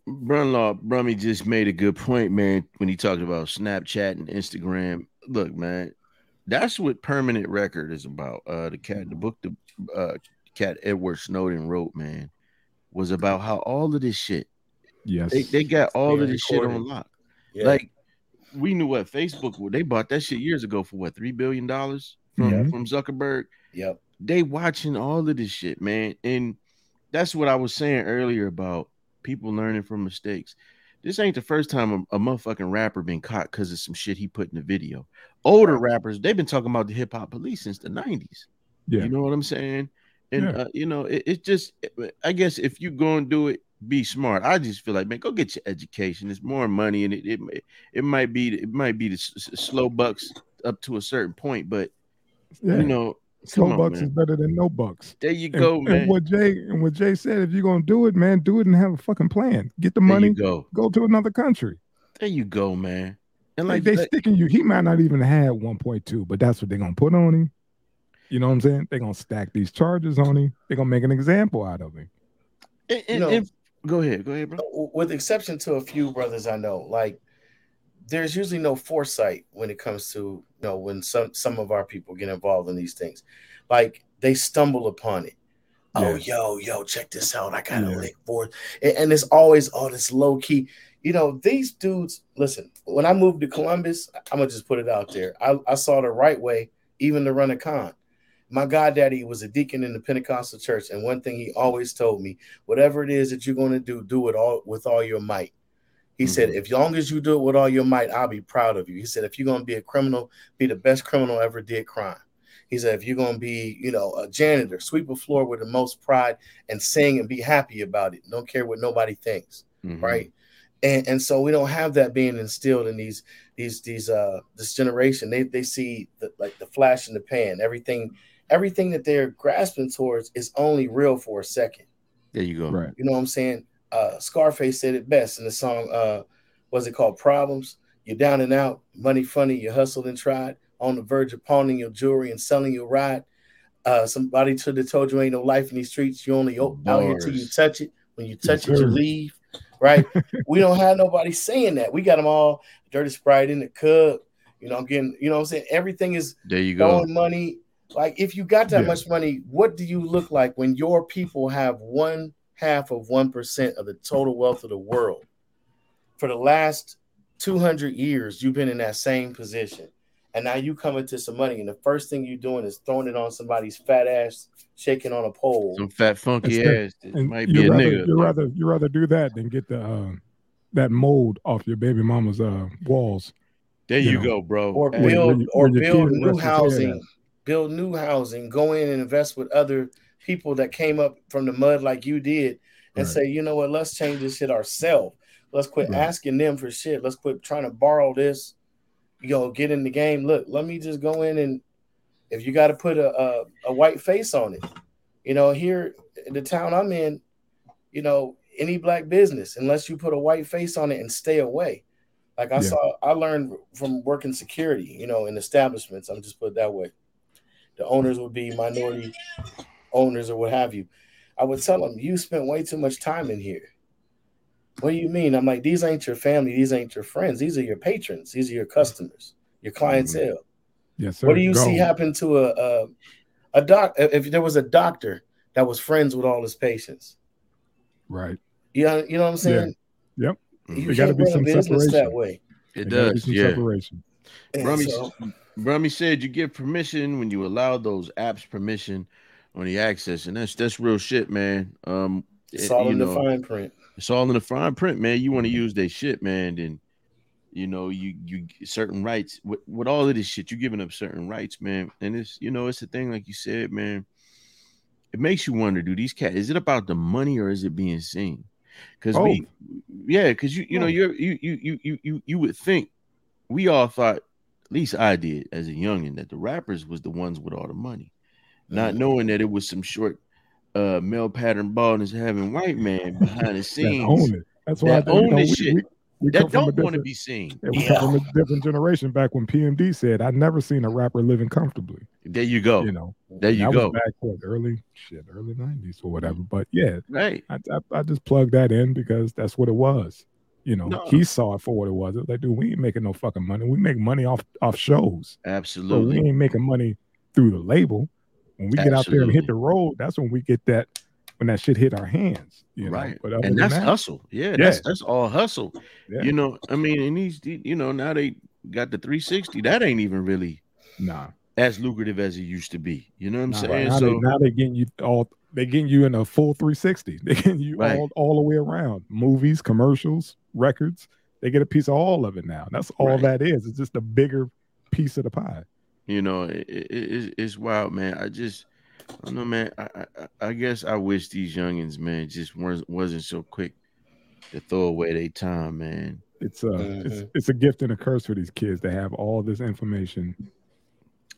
Brunlaw Brummy just made a good point, man, when he talked about Snapchat and Instagram. Look, man, that's what permanent record is about. Uh the cat the book the uh cat Edward Snowden wrote, man, was about how all of this shit, Yes. they, they got all being of this shit recorded. on lock. Yeah. Like we knew what Facebook would, they bought that shit years ago for what three billion dollars from, Mhm. from Zuckerberg yep. they watching all of this shit, man. And that's what I was saying earlier about people learning from mistakes. This ain't the first time a, a motherfucking rapper been caught because of some shit he put in the video. Older rappers, they've been talking about the hip hop police since the 90s. yeah. You know what I'm saying? And Yeah. uh, you know, it, it's just I guess if you go and do it, be smart. I just feel like, man, go get your education. It's more money, and it it, it might be it might be the s- slow bucks up to a certain point, but yeah. you know, Slow come on, bucks man. is better than no bucks. there you And, go, and what Jay and what Jay said, if you're gonna do it, man, do it and have a fucking plan. Get the There money, you go. go to another country. There you go, man. And Like like, they like- sticking you. He might not even have 1.2, but that's what they're gonna put on him. You know what I'm saying? They're gonna stack these charges on him. They're gonna make an example out of him. and, and- know- and- go ahead, go ahead, bro. With exception to a few brothers I know, like there's usually no foresight when it comes to you know when some some of our people get involved in these things. Like they stumble upon it. Oh yo yo check this out. I got a Yeah. lick for and, and it's always all this low key you know these dudes listen when i moved to columbus i'm gonna just put it out there. I, I saw the right way even to run a con. My goddaddy was a deacon in the pentecostal church and one thing he always told me whatever it is that you're going to do do it all with all your might he said, if long as you do it with all your might, I'll be proud of you. He said, if you're gonna be a criminal, be the best criminal ever did crime. He said, if you're gonna be, you know, a janitor, sweep a floor with the most pride and sing and be happy about it. Don't care what nobody thinks, Mhm. right? And and so we don't have that being instilled in these these these uh this generation. They they see the, like the flash in the pan. Everything everything that they're grasping towards is only real for a second. There you go. Right. You know what I'm saying? Uh, Scarface said it best in the song. Uh, what's it called? Problems. You're down and out, money funny. You hustled and tried, on the verge of pawning your jewelry and selling your ride. Uh, somebody should have told you ain't no life in these streets. You only o- out here till you touch it. When you touch it, you leave. Right? we don't have nobody saying that. We got them all dirty sprite in the cup. You know, I'm getting. You know, what I'm saying everything is There you go. throwing money. Like, if you got that Yeah. much money, what do you look like when your people have one half of one percent of the total wealth of the world? For the last 200 years, you've been in that same position. And now you come into some money, and the first thing you're doing is throwing it on somebody's fat ass, shaking on a pole. Some fat funky Instead- ass that And might be a you rather, nigga. You rather you rather do that than get the uh, that mold off your baby mama's uh, walls. There you you know, go, bro. or Hey, when build you- or when build new rests head housing, build new housing, go in and invest with other people that came up from the mud like you did, and Right. say, you know what, let's change this shit ourselves. Let's quit Right. asking them for shit. Let's quit trying to borrow this. You know, get in the game. Look, let me just go in and if you got to put a, a a white face on it, you know, here in the town I'm in, you know, any black business, unless you put a white face on it and stay away. Like I Yeah. saw, I learned from working security, you know, in establishments. I'm just put it that way. The owners would be minority owners or what have you. I would tell them, you spent way too much time in here. What do you mean? I'm like, these ain't your family, these ain't your friends, these are your patrons, these are your customers, your clientele. Yes, sir. What do you Go. see happen to a a, a doc? If there was a doctor that was friends with all his patients, Right. you know, you know what I'm saying? Yep. Mm-hmm. You There gotta be some business that way. It There does. some Yeah. Separation. And Rummy, so- Rummy said you give permission when you allow those apps permission on the access, and that's that's real shit, man. Um, it's all you in the fine print. it's all in the fine print, man. You want to use that shit, man, then you know you you certain rights with, with all of this shit. You're giving up certain rights, man, and it's you know it's the thing, like you said, man. It makes you wonder: Do these cats? Is it about the money or is it being seen? Because we, yeah, because you you know you're you you you you you you would think we all thought, at least I did as a youngin, that the rappers was the ones with all the money, not knowing that it was some short uh male pattern baldness having white man behind the That scenes own it. That's why I that you own this shit. we, we that come from a don't want to be seen. yeah, we Yeah. come from a different generation back when PMD said, "I never seen a rapper living comfortably." There you go. You know, there you go. was back what early shit, early nineties or whatever. But yeah, Right. I, I I just plugged that in because that's what it was. You know, No. he saw it for what it was. It was like, dude, we ain't making no fucking money. We make money off off shows, but we ain't making money through the label. When we get out there and hit the road, that's when we get that when that shit hit our hands. You know? right. But And that's that, hustle. Yeah, Yeah. that's that's all hustle. Yeah. You know, I mean, and these you know, now they got the 360. That ain't even really nah. as lucrative as it used to be. You know what I'm Nah, saying? now, so they, now they getting you all they getting you in a full 360. They getting you Right. all, all the way around. Movies, commercials, records. They get a piece of all of it now. That's all Right. that is. It's just a bigger piece of the pie. You know, it, it, it's, it's wild, man. I just I don't know, man. I, I I guess I wish these youngins, man, just weren't wasn't so quick to throw away their time, man. It's a it's Mhm. it's a gift and a curse for these kids to have all this information,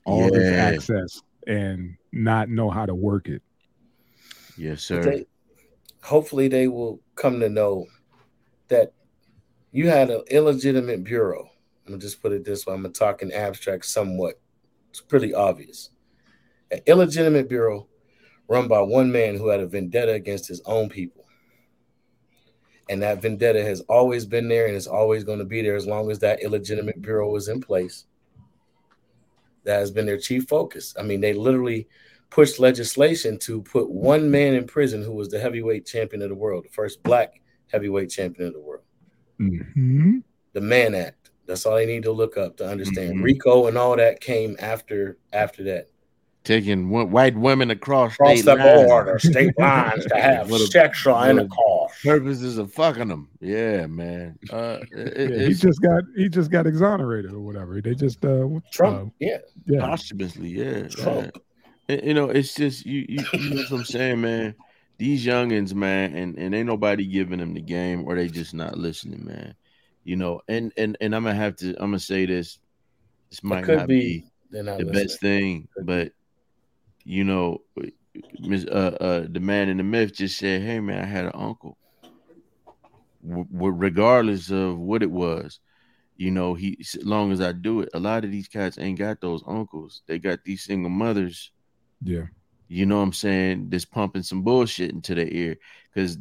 all this access, and not know how to work it. Yes, sir. they, hopefully they will come to know that you had an illegitimate bureau. I'm gonna just put it this way. I'm gonna talk in abstract somewhat. It's pretty obvious. An illegitimate bureau run by one man who had a vendetta against his own people. and that vendetta has always been there and is always going to be there as long as that illegitimate bureau is in place. That has been their chief focus. I mean, they literally pushed legislation to put one man in prison who was the heavyweight champion of the world, the first black heavyweight champion of the world. hmm The Mann Act. That's all they need to look up to understand. Mhm. RICO and all that came after after that. Taking one, white women across Cross state the lines. border, state lines to have What a- sexual intercourse. Purposes of fucking them. Yeah, man. Uh, it- Yeah, he just got he just got exonerated or whatever. They just uh, Trump, uh, yeah, yeah. posthumously, yeah. yeah. Trump. And, you know, it's just you, you, you know what I'm saying, man. These youngins, man, and, and ain't nobody giving them the game, or they just not listening, man. You know, and and and I'm gonna have to, I'm gonna say this. This might could not be. be not the listening. best thing, but you know, Miss uh, uh, the man in the myth just said, "Hey, man, I had an uncle." W- w- regardless of what it was, you know, he as long as I do it, a lot of these cats ain't got those uncles. They got these single mothers. Yeah. You know what I'm saying? Just pumping some bullshit into their ear. Because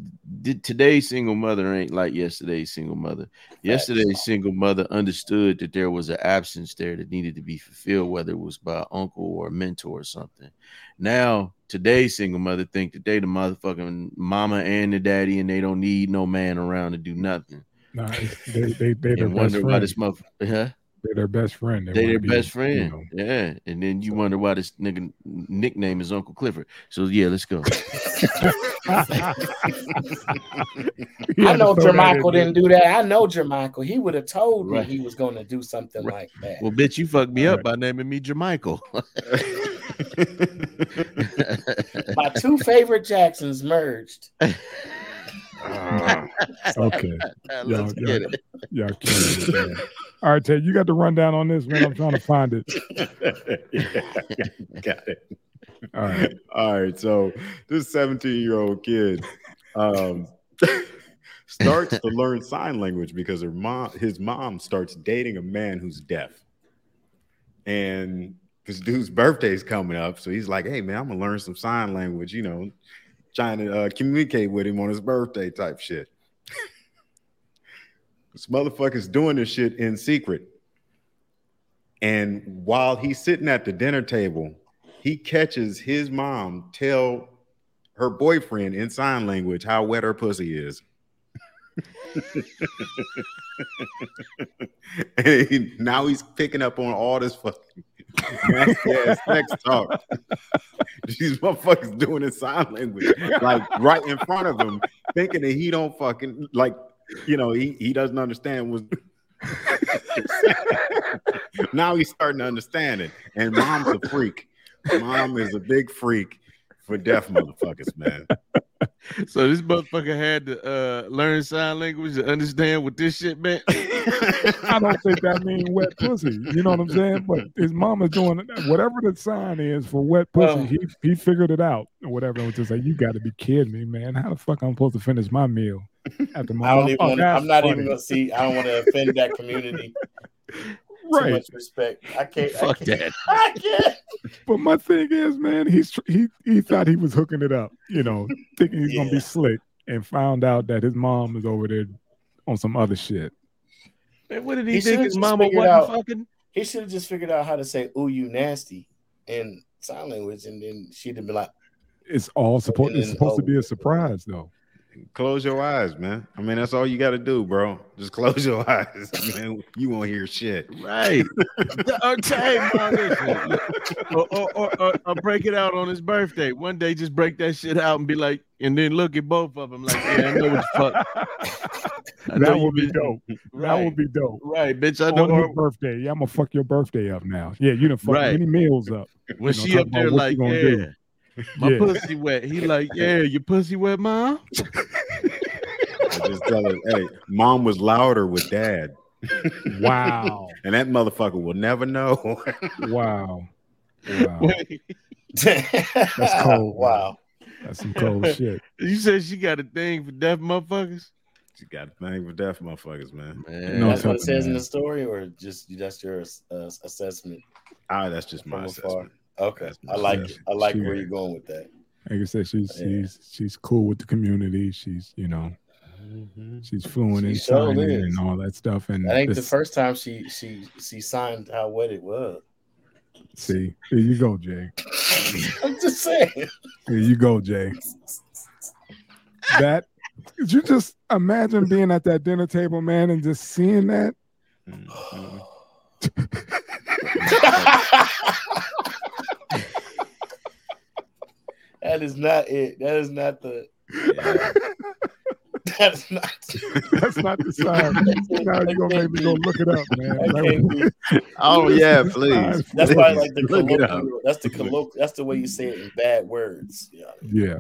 today's single mother ain't like yesterday's single mother. Yesterday's single mother understood that there was an absence there that needed to be fulfilled, whether it was by an uncle or a mentor or something. Now, today's single mother think that they the motherfucking mama and the daddy, and they don't need no man around to do nothing. Nah, they they they And wonder why this mother, huh? They're their best friend. They wanna their be, best you friend. know. Yeah. And then you wonder why this nigga nickname is Uncle Clifford. So yeah, let's go. I know throw Jermichael didn't do that. I know Jermichael. He would have told Right. me he was going to do something Right. like that. Well, bitch, you fucked me up Right. by naming me Jermichael. My two favorite Jacksons merged. Ah, Okay. Let's Y'all- get y'all- it. Y'all killing it, man. All right, Ted, you got the rundown on this, man. I'm trying to find it. yeah, got it. All right. All right. So this 17 year old kid um, starts to learn sign language because her mom, his mom, starts dating a man who's deaf, and this dude's birthday's coming up, so he's like, "Hey, man, I'm gonna learn some sign language," you know, trying to uh, communicate with him on his birthday type shit. This motherfucker's doing this shit in secret. And while he's sitting at the dinner table, he catches his mom tell her boyfriend in sign language how wet her pussy is. and now he's picking up on all this fucking sex talk. These motherfuckers doing in sign language, like right in front of him, thinking that he don't fucking like, you know, he, he doesn't understand what now he's starting to understand it. And mom's a freak. Mom is a big freak for deaf motherfuckers, man. So this motherfucker had to uh, learn sign language to understand what this shit meant. I don't think that means wet pussy. You know what I'm saying? But his mom is doing whatever the sign is for wet pussy. Well- he he figured it out or whatever. It was just like, you got to be kidding me, man. How the fuck I'm supposed to finish my meal after my I don't mom- even. Oh, want, that's I'm not funny. even going to see. I don't want to offend that community. Too right. much respect. I can't. I Fuck can't. that. I can't. But my thing is, man, he's he he thought he was hooking it up, you know, thinking he's gonna be slick, and found out that his mom is over there on some other shit. Man, what did he, He think his just mama wasn't out- fucking? He should have just figured out how to say "ooh, you nasty" in sign language, and then she'd have been like, It's all supposed. It's then, supposed to oh, be a surprise, though. Close your eyes, man. I mean, that's all you got to do, bro. Just close your eyes, man. You won't hear shit. Right. Uh, okay, man, listen, look, or, or, or, or, or break it out on his birthday. One day, just break that shit out and be like, and then look at both of them like, yeah, I know what the fuck. I that would be been- dope. That would be dope. right, bitch. I know On her. your birthday, yeah, I'm gonna fuck your birthday up now. Yeah, you done fucked Right. many meals up. When You know, she up there like, you gonna yeah, do. My Yeah. pussy wet. He like, yeah, your pussy wet, mom. I just tell her, hey, mom was louder with dad, Wow, and that motherfucker will never know. wow, wow. "That's cold, Wow. That's some cold shit. You said she got a thing for deaf motherfuckers. she got a thing for deaf motherfuckers, man. Man, No, That's what it something, says in the story, or just that's your uh, assessment Ah, that's just my from afar. Assessment. Okay, I like my it. I like She- where you're going with that. Like I said, she's Yeah. she's she's cool with the community. She's you know Mhm. She's fluent in She sure signing is. and all that stuff. And That ain't the first time she she she signed how wet it was. see, here you go, Jay. I'm just saying. Here you go, Jay. That could you just imagine being at that dinner table, man, and just seeing that? Mhm. that is not it. That is not the. Yeah. That is not. That's not the sign. now you're gonna make me go look it up, man. Like. Oh yeah, the please. That's why like the Look it up. colloquial. That's the colloquial. That's the way you say it in bad words. Yeah. Yeah.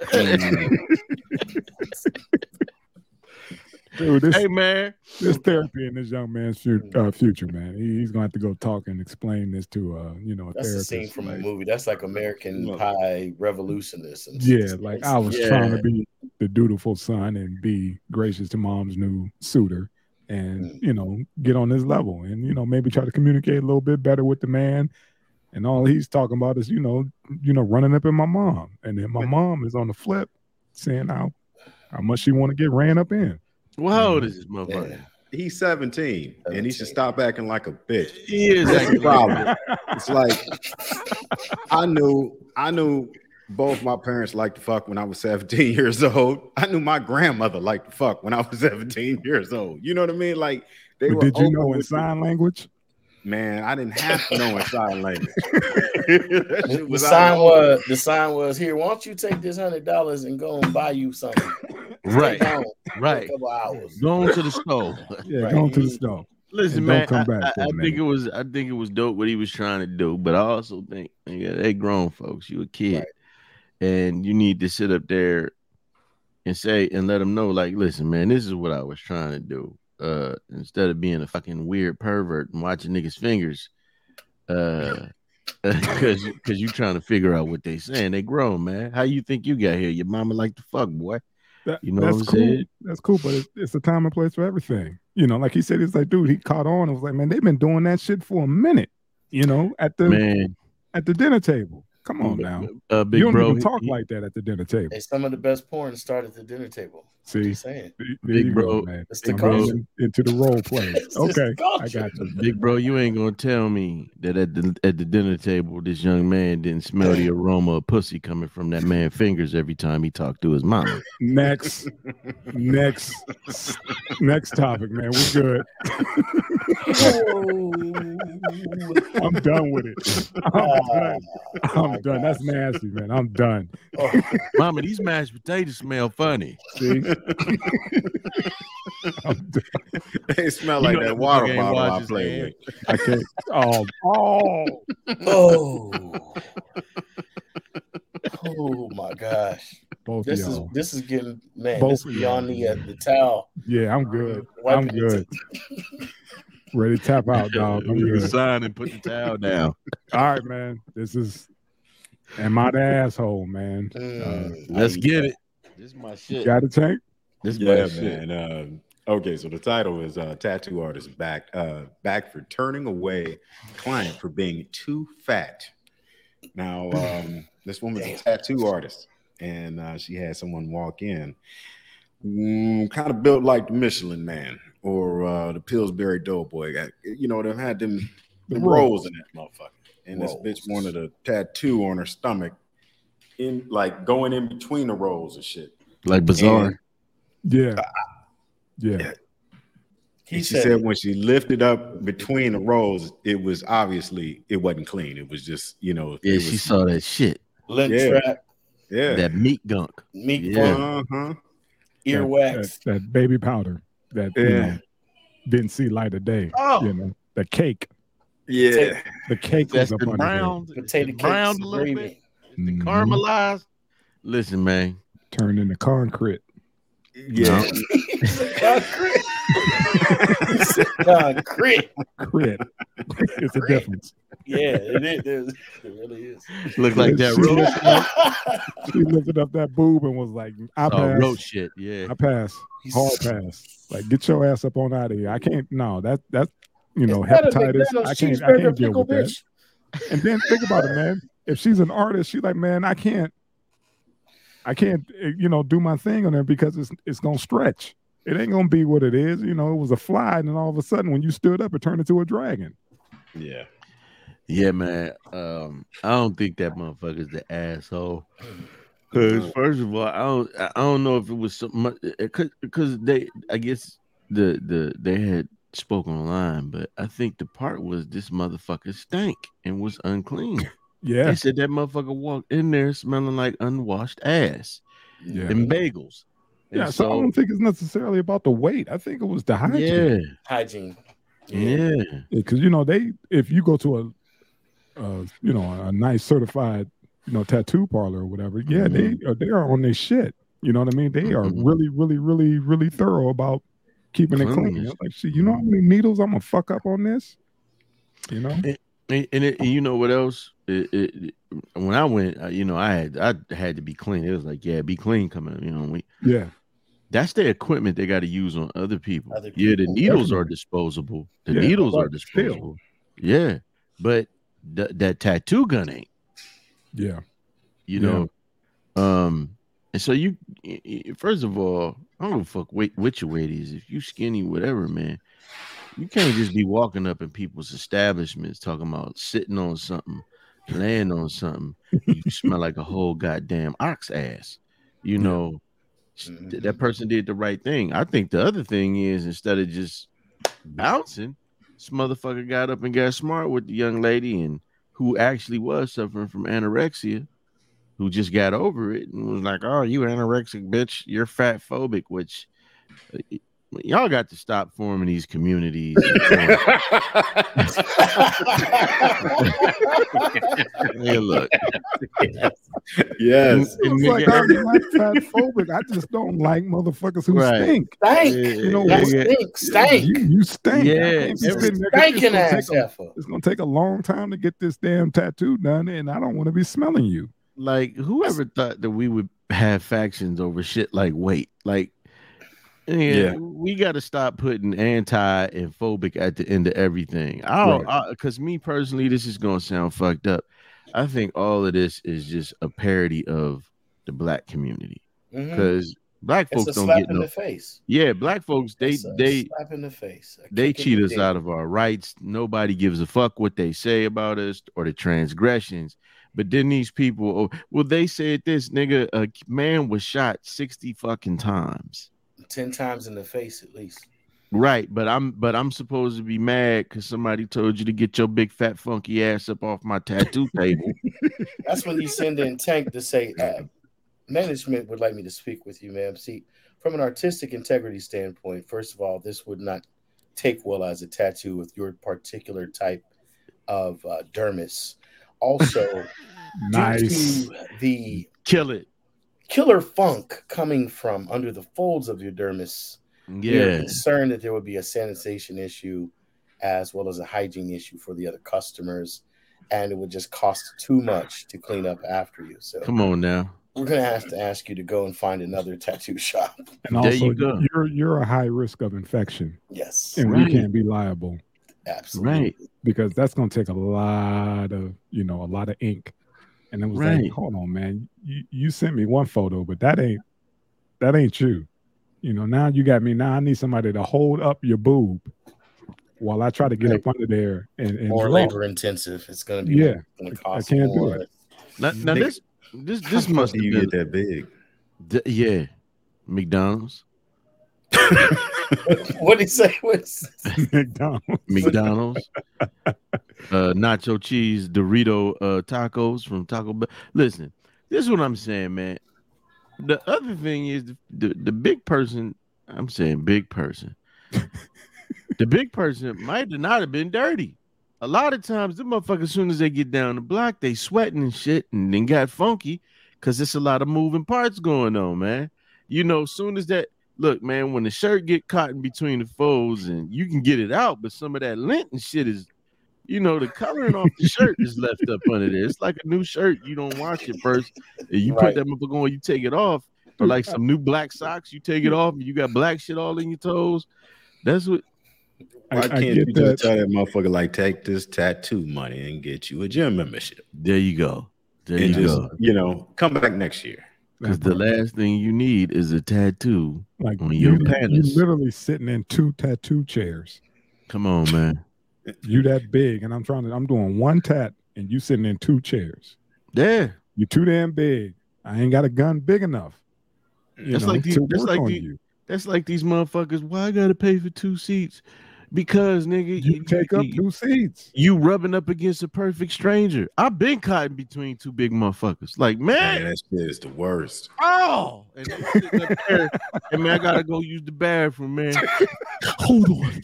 Mm. Dude, this, Hey man, this therapy in this young man's fu- uh, future, man. He, he's gonna have to go talk and explain this to uh, you know, a That's a therapist. scene from like, a movie. That's like American Look. Pie revolutionists. And Yeah, like I was Yeah. trying to be the dutiful son and be gracious to mom's new suitor and Mm. you know, get on this level and you know, maybe try to communicate a little bit better with the man. And all he's talking about is, you know, you know, running up in my mom. And then my mom is on the flip saying how how much she want to get ran up in. Well, how old mm-hmm. is this motherfucker? Yeah. He's 17, and he should stop acting like a bitch. He is That's the problem. It's like I knew I knew both my parents liked to fuck when I was 17 years old. I knew my grandmother liked to fuck when I was 17 years old. You know what I mean? Like they But were did you know in with the- sign language? Man, I didn't have to know in sign language. The, shit the sign was the sign was here. Why don't you take this hundred dollars and go and buy you something? Right, Stay home for right. A couple hours. Going to the stove. Yeah, Right. going to the stove. Listen, man, don't come I, back I, for think it was I think it was dope what he was trying to do, but I also think yeah, they grown folks. You a kid, and you need to sit up there and say and let them know, like, listen, man, this is what I was trying to do. Uh, instead of being a fucking weird pervert and watching niggas' fingers, uh, because because you trying to figure out what they saying. They grown, man. How you think you got here? Your mama like the fuck, boy. That, You know that's what I'm cool. saying? That's cool, but it's, it's a time and place for everything. You know, like he said, it's like, dude, he caught on. It was like, man, they've been doing that shit for a minute. You know, at the Man, at the dinner table. Come on now, uh, big you don't bro, even talk he- like that at the dinner table. Hey, some of the best porn start at the dinner table. See, Just saying. Big you bro. go. It's the Big bro. into the role play. Okay, I got you. Big bro, you ain't gonna tell me that at the at the dinner table, this young man didn't smell the aroma of pussy coming from that man's fingers every time he talked to his mama. Next, next, next topic, man. We're good. Oh. I'm done with it. I'm oh, done. I'm done. That's nasty, man. I'm done. Oh. mama, these mashed potatoes smell funny. See, I'm done. They smell You like know that that water motherfucker ain't bottle I washed his played with. I can't. Oh, oh. oh. oh my gosh. Both This is y'all. this is getting man, Both this of is beyond y'all. the uh, the towel. Yeah, I'm good. I'm good. Ready to tap out, dog. I'm You can good. sign and put the towel down. All right, man. This is. Am I the asshole, man? Mm. Let's get it. This is my shit. Got a Tank? This is Yeah, man. Um, okay, so the title is uh, "Tattoo Artist Back uh, Back for Turning Away Client for Being Too Fat." Now, um, this woman's a tattoo artist, and uh, she had someone walk in, mm, kind of built like the Michelin Man or uh, the Pillsbury Doughboy. Got you know, they've had them, them rolls in that motherfucker, and this bitch wanted a tattoo on her stomach, in like going in between the rolls and shit. Like bizarre. And- Yeah. Yeah. He And she said, said when she lifted up between the rolls, it was obviously it wasn't clean. It was just you know. yeah, it she was, saw that shit. lint Yeah. trap, Yeah. That meat gunk. meat Yeah. bun, Uh-huh. earwax. That, that baby powder that you know, didn't see light of day. Oh. You know, the cake. Yeah. The cake That's was the up under there. brown, Potato the brown cakes, a little bit. The caramelized. Listen, man. Turned into concrete. Yeah. Concrete. He said Concrete. Crit. it's a difference. Yeah, it is. It really is. Look like that She roach. lifted up- She lifted up that boob and was like, I Oh, pass. roach shit. Yeah. I pass. Hard pass. Like, get your ass up on out of here. I can't. No, that that you know Is that a hepatitis. I can't. I can't deal pickle, with that. And then think about it, man. If she's an artist, she's like, man, I can't. I can't, eh, you know, do my thing on there because it's it's gonna stretch. It ain't gonna be what it is. You know, it was a fly, and then all of a sudden, when you stood up, it turned into a dragon. Yeah. Yeah, man. Um, I don't think that motherfucker's the asshole. Because first of all, I don't, I don't know if it was so much because they, I guess the the they had spoken online, but I think the part was this motherfucker stank and was unclean. Yeah, They said that motherfucker walked in there smelling like unwashed ass yeah, and bagels. And yeah. So, I don't think it's necessarily about the weight. I think it was the hygiene. yeah, Hygiene. yeah, because you know they if you go to a, uh, you know, a nice certified, you know, tattoo parlor or whatever, yeah, they are they are on their shit. You know what I mean? They are Mhm. really, really, really, really thorough about keeping it clean. Cleanliness. Like, shit, you know how many needles I'm gonna fuck up on this? You know? and, and, it, and you know what else? It, it, it- when I went, uh, you know, I had I had to be clean. It was like, yeah, be clean coming. You know, we Yeah, that's the equipment they got to use on other people. Other yeah, the people, needles are disposable. The Yeah, needles are still. disposable. Yeah, but th- that tattoo gun ain't. yeah, You Yeah. know, um, and so you y- y- first of all, I don't give a fuck weight what your weight is. If you skinny, whatever, man, you can't just be walking up in people's establishments talking about sitting on something, laying on something. You smell like a whole goddamn ox ass. You know, th- that person did the right thing. I think the other thing is instead of just bouncing, this motherfucker got up and got smart with the young lady and who actually was suffering from anorexia, who just got over it and was like, "Oh, you anorexic bitch, you're fat phobic," which uh, y'all got to stop forming these communities. yeah, look, Yes. And- and It's like I'm not fat phobic. I just don't like motherfuckers who Right. stink. Stank. You know, That yeah, stink. Stank. You, you stink. Yeah, can't be every- sitting there 'cause it's Stinking gonna ass take a- It's gonna take a long time to get this damn tattoo done, and I don't want to be smelling you. like whoever thought that we would have factions over shit like weight like yeah, Yeah. we got to stop putting anti and phobic at the end of everything i don't because me personally this is gonna sound fucked up i think all of this is just a parody of the black community mm-hmm. because black It's folks a don't slap get in no the face. yeah black folks they It's a they slap in the face. A they cheat us dick. out of our rights. Nobody gives a fuck what they say about us or the transgressions. But then these people, oh, well, they said this nigga, a man was shot 60 fucking times. Ten times in the face at least. Right, but I'm but I'm supposed to be mad because somebody told you to get your big fat funky ass up off my tattoo table. That's when you send in Tank to say, uh, management would like me to speak with you, ma'am. See, from an artistic integrity standpoint, first of all, this would not take well as a tattoo with your particular type of uh, dermis. Also, Nice. due to the Kill it. Killer funk coming from under the folds of your dermis, we are Yeah. concerned that there would be a sanitation issue as well as a hygiene issue for the other customers, and it would just cost too much to clean up after you. So Come on now. we're gonna have to ask you to go and find another tattoo shop. And There also, you go. you're you're a high risk of infection, Yes, and Right. we can't be liable absolutely. Right. because that's gonna take a lot of you know a lot of ink. And it was Right. like, hold on, man, you, you sent me one photo, but that ain't that ain't you. You know, now you got me. Now I need somebody to hold up your boob while I try to get Right. up under there and, and More draw. labor intensive. It's gonna be Yeah, gonna I can't do it. Now, now this this this must do have you been get that big? th- yeah. McDonald's. what did he say? What's McDonald's. McDonald's, uh, nacho cheese, Dorito uh, tacos from Taco Bell. Listen, this is what I'm saying, man. The other thing is the, the, the big person. I'm saying big person. the big person might not have been dirty. A lot of times, the motherfuckers, as soon as they get down the block, they sweating and shit, and then got funky because it's a lot of moving parts going on, man. You know, soon as that look, man, when the shirt get caught in between the folds and you can get it out, but some of that lint and shit is, you know, the coloring off the shirt is left up under there. It's like a new shirt. You don't wash it first. And you Right. put that motherfucker on, you take it off. Or like some new black socks, you take it off and you got black shit all in your toes. That's what Why I, I can't get you that. just tell that motherfucker like take this tattoo money and get you a gym membership there you go. There and you just go. you know come back next year? Because the last thing you need is a tattoo. like on you, your you penis. literally sitting in two tattoo chairs. Come on, man. You that big, and I'm trying to. I'm doing one tat, and you sitting in two chairs. Yeah. You too damn big. I ain't got a gun big enough. That's know, like the- to that's like the- That's like these motherfuckers. Why I gotta pay for two seats? Because nigga, You take up two seats. you rubbing up against a perfect stranger. I've been caught in between two big motherfuckers. Like, Man, man, that shit is the worst. oh, and they sitting up there, and man, I gotta go use the bathroom, man. Hold on.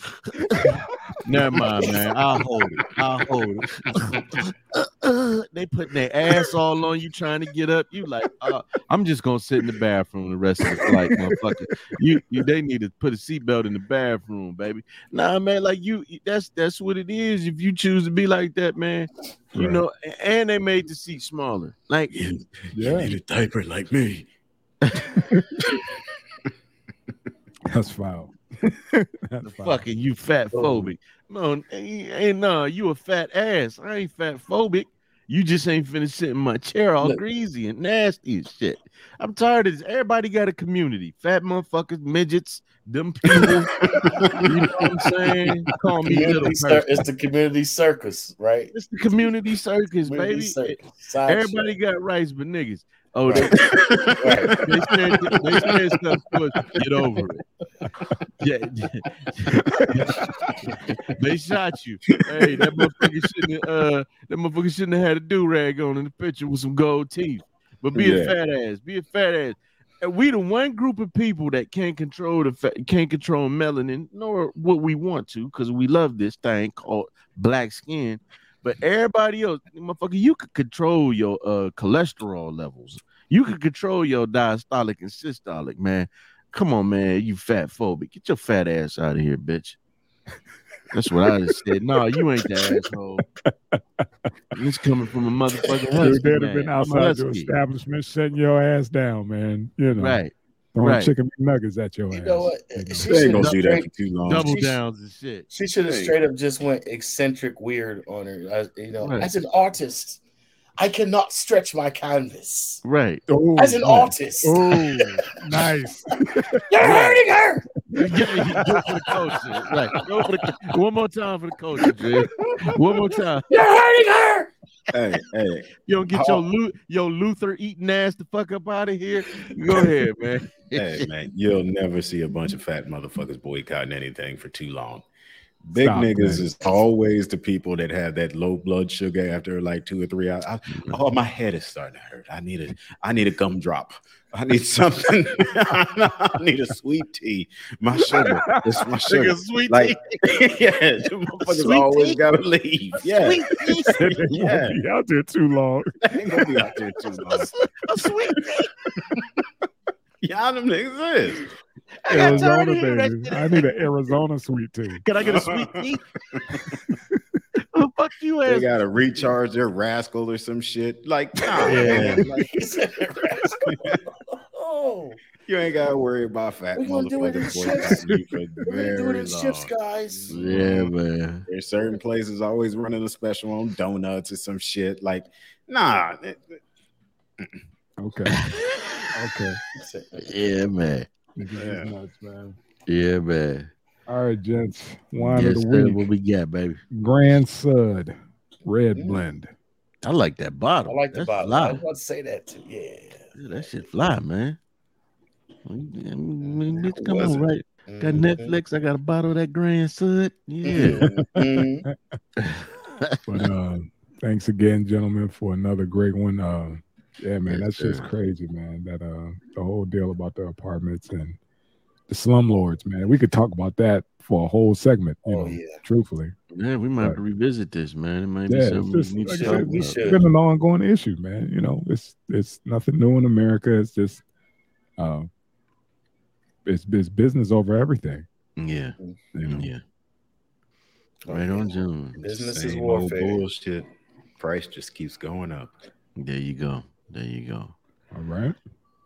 Never mind, man. I'll hold it. I'll hold it. they putting their ass all on you trying to get up. You like, uh, I'm just gonna sit in the bathroom the rest of the flight, motherfucker. You, you they need to put a seatbelt in the bathroom, baby. Nah, man, like you that's that's what it is. If you choose to be like that, man, you Right. know, and they made the seat smaller. Like You, Yeah. you need a diaper like me. That's foul. That's foul. fucking you fat oh. phobic. No, ain't, ain't no, you a fat ass. I ain't fat phobic. You just ain't finna sit in my chair all Look. greasy and nasty and shit. I'm tired of this. Everybody got a community. Fat motherfuckers, midgets, them people. you know what I'm saying? Call me little cir- it's the community circus, right? It's the community circus, Community baby. circus. Everybody shit. got rights but niggas. Oh, they, Right. they said they said stuff to us. Get over it. Yeah. they shot you. Hey, that motherfucker shouldn't have, uh that motherfucker shouldn't have had a do rag on in the picture with some gold teeth. But be a fat ass. Be a fat ass. And we the one group of people that can't control the fa- can't control melanin nor what we want to because we love this thing called black skin. But everybody else, motherfucker, you could control your uh cholesterol levels. You could control your diastolic and systolic, man. Come on, man. You fat phobic. Get your fat ass out of here, bitch. That's what I just said. No, you ain't the asshole. It's coming from a motherfucking Dude, husky, they'd have been outside your establishment, shutting your ass down, man. You know, Right. Throwing right. chicken nuggets at your You ass. know what? you. She ain't gonna have do that for too long. Double She's- downs and shit. she should have Hey. straight up just went eccentric weird on her. As, you know, Right. as an artist, I cannot stretch my canvas. Right. Oh, As an yeah. artist, Oh, nice. you're hurting her. Yeah, yeah, go for the culture. Right. Go for the one more time for the culture, Dre. One more time. You're hurting her. Hey, hey, You don't get your your Luther eating ass the fuck up out of here. Go ahead, man. hey, man, you'll never see a bunch of fat motherfuckers boycotting anything for too long. Big Stop, niggas man. is always the people that have that low blood sugar after like two or three hours. I, mm-hmm. oh, my head is starting to hurt. I need a, I need a gumdrop. I need something. I need a sweet tea. My sugar. It's my sugar. Nigga, sweet Like, tea. yeah, the motherfuckers Sweet always tea? gotta leave. Yeah, Sweet tea. they won't Yeah. be out there too long. they ain't gonna be out there too long. A sweet tea. Y'all them niggas is. I got tired Arizona, of baby. I need an Arizona sweet tea. Can I get a sweet tea? oh, fuck you, They ass. gotta recharge their rascal or some shit. Like, nah, Yeah. man. Like, He you ain't gotta worry about fat We're gonna do it in motherfuckers shifts. boycotting you for we're gonna do it very in shifts, guys. Yeah, man. There's certain places always running a special on donuts or some shit. Like, nah, Okay. Okay. Yeah, man. Yeah. nuts, man. Yeah, man. All right, gents. Wine Yes, of the week. What we got, baby? Grand Sud Red Mm. Blend. I like that bottle. I like the That's bottle. I Fly. was about to say that too. Yeah. Yeah, that shit fly, man. I mean, bitch, come on, right? Got Mhm. Netflix. I got a bottle of that Grand Sud. Yeah. Mhm. But uh, thanks again, gentlemen, for another great one. Uh, yeah, man, that's just crazy, man. That uh, the whole deal about the apartments and the slumlords, man. We could talk about that for a whole segment. You Oh know, yeah. truthfully, Yeah, we might have Right. to revisit this, man. It might be Yeah, it's something just- we need like to talk we about. should. it's been an ongoing issue, man. You know, it's it's nothing new in America. It's just uh, it's, it's business over everything. Yeah, You know, yeah. Right on, June. Business is Same old warfare. bullshit. Price just keeps going up. There you go. There you go. all right.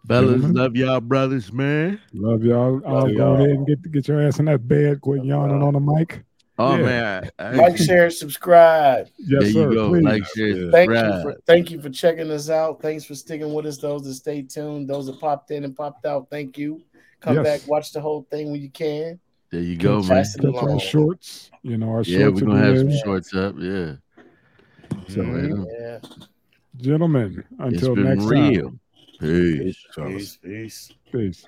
Fellas, Gentlemen. love y'all brothers, man. Love y'all. I'll Love go y'all. ahead and get get your ass in that bed. Quit yawning on the mic. Oh Yeah. man, I, I- Like, share, subscribe. Yes, there sir. you go. please. Like, share, Yeah. Thank you subscribe. for thank you for checking us out. Thanks for sticking with us. Those that stay tuned, those that popped in and popped out. Thank you. Come Yes. back, watch the whole thing when you can. There you go, Catch- man. Catch our shorts. You know, our Yeah, shorts. we're gonna have some shorts up. Yeah. So Mhm. yeah, Yeah. Gentlemen, it's until been next real. time. Peace. Peace. Peace. Peace.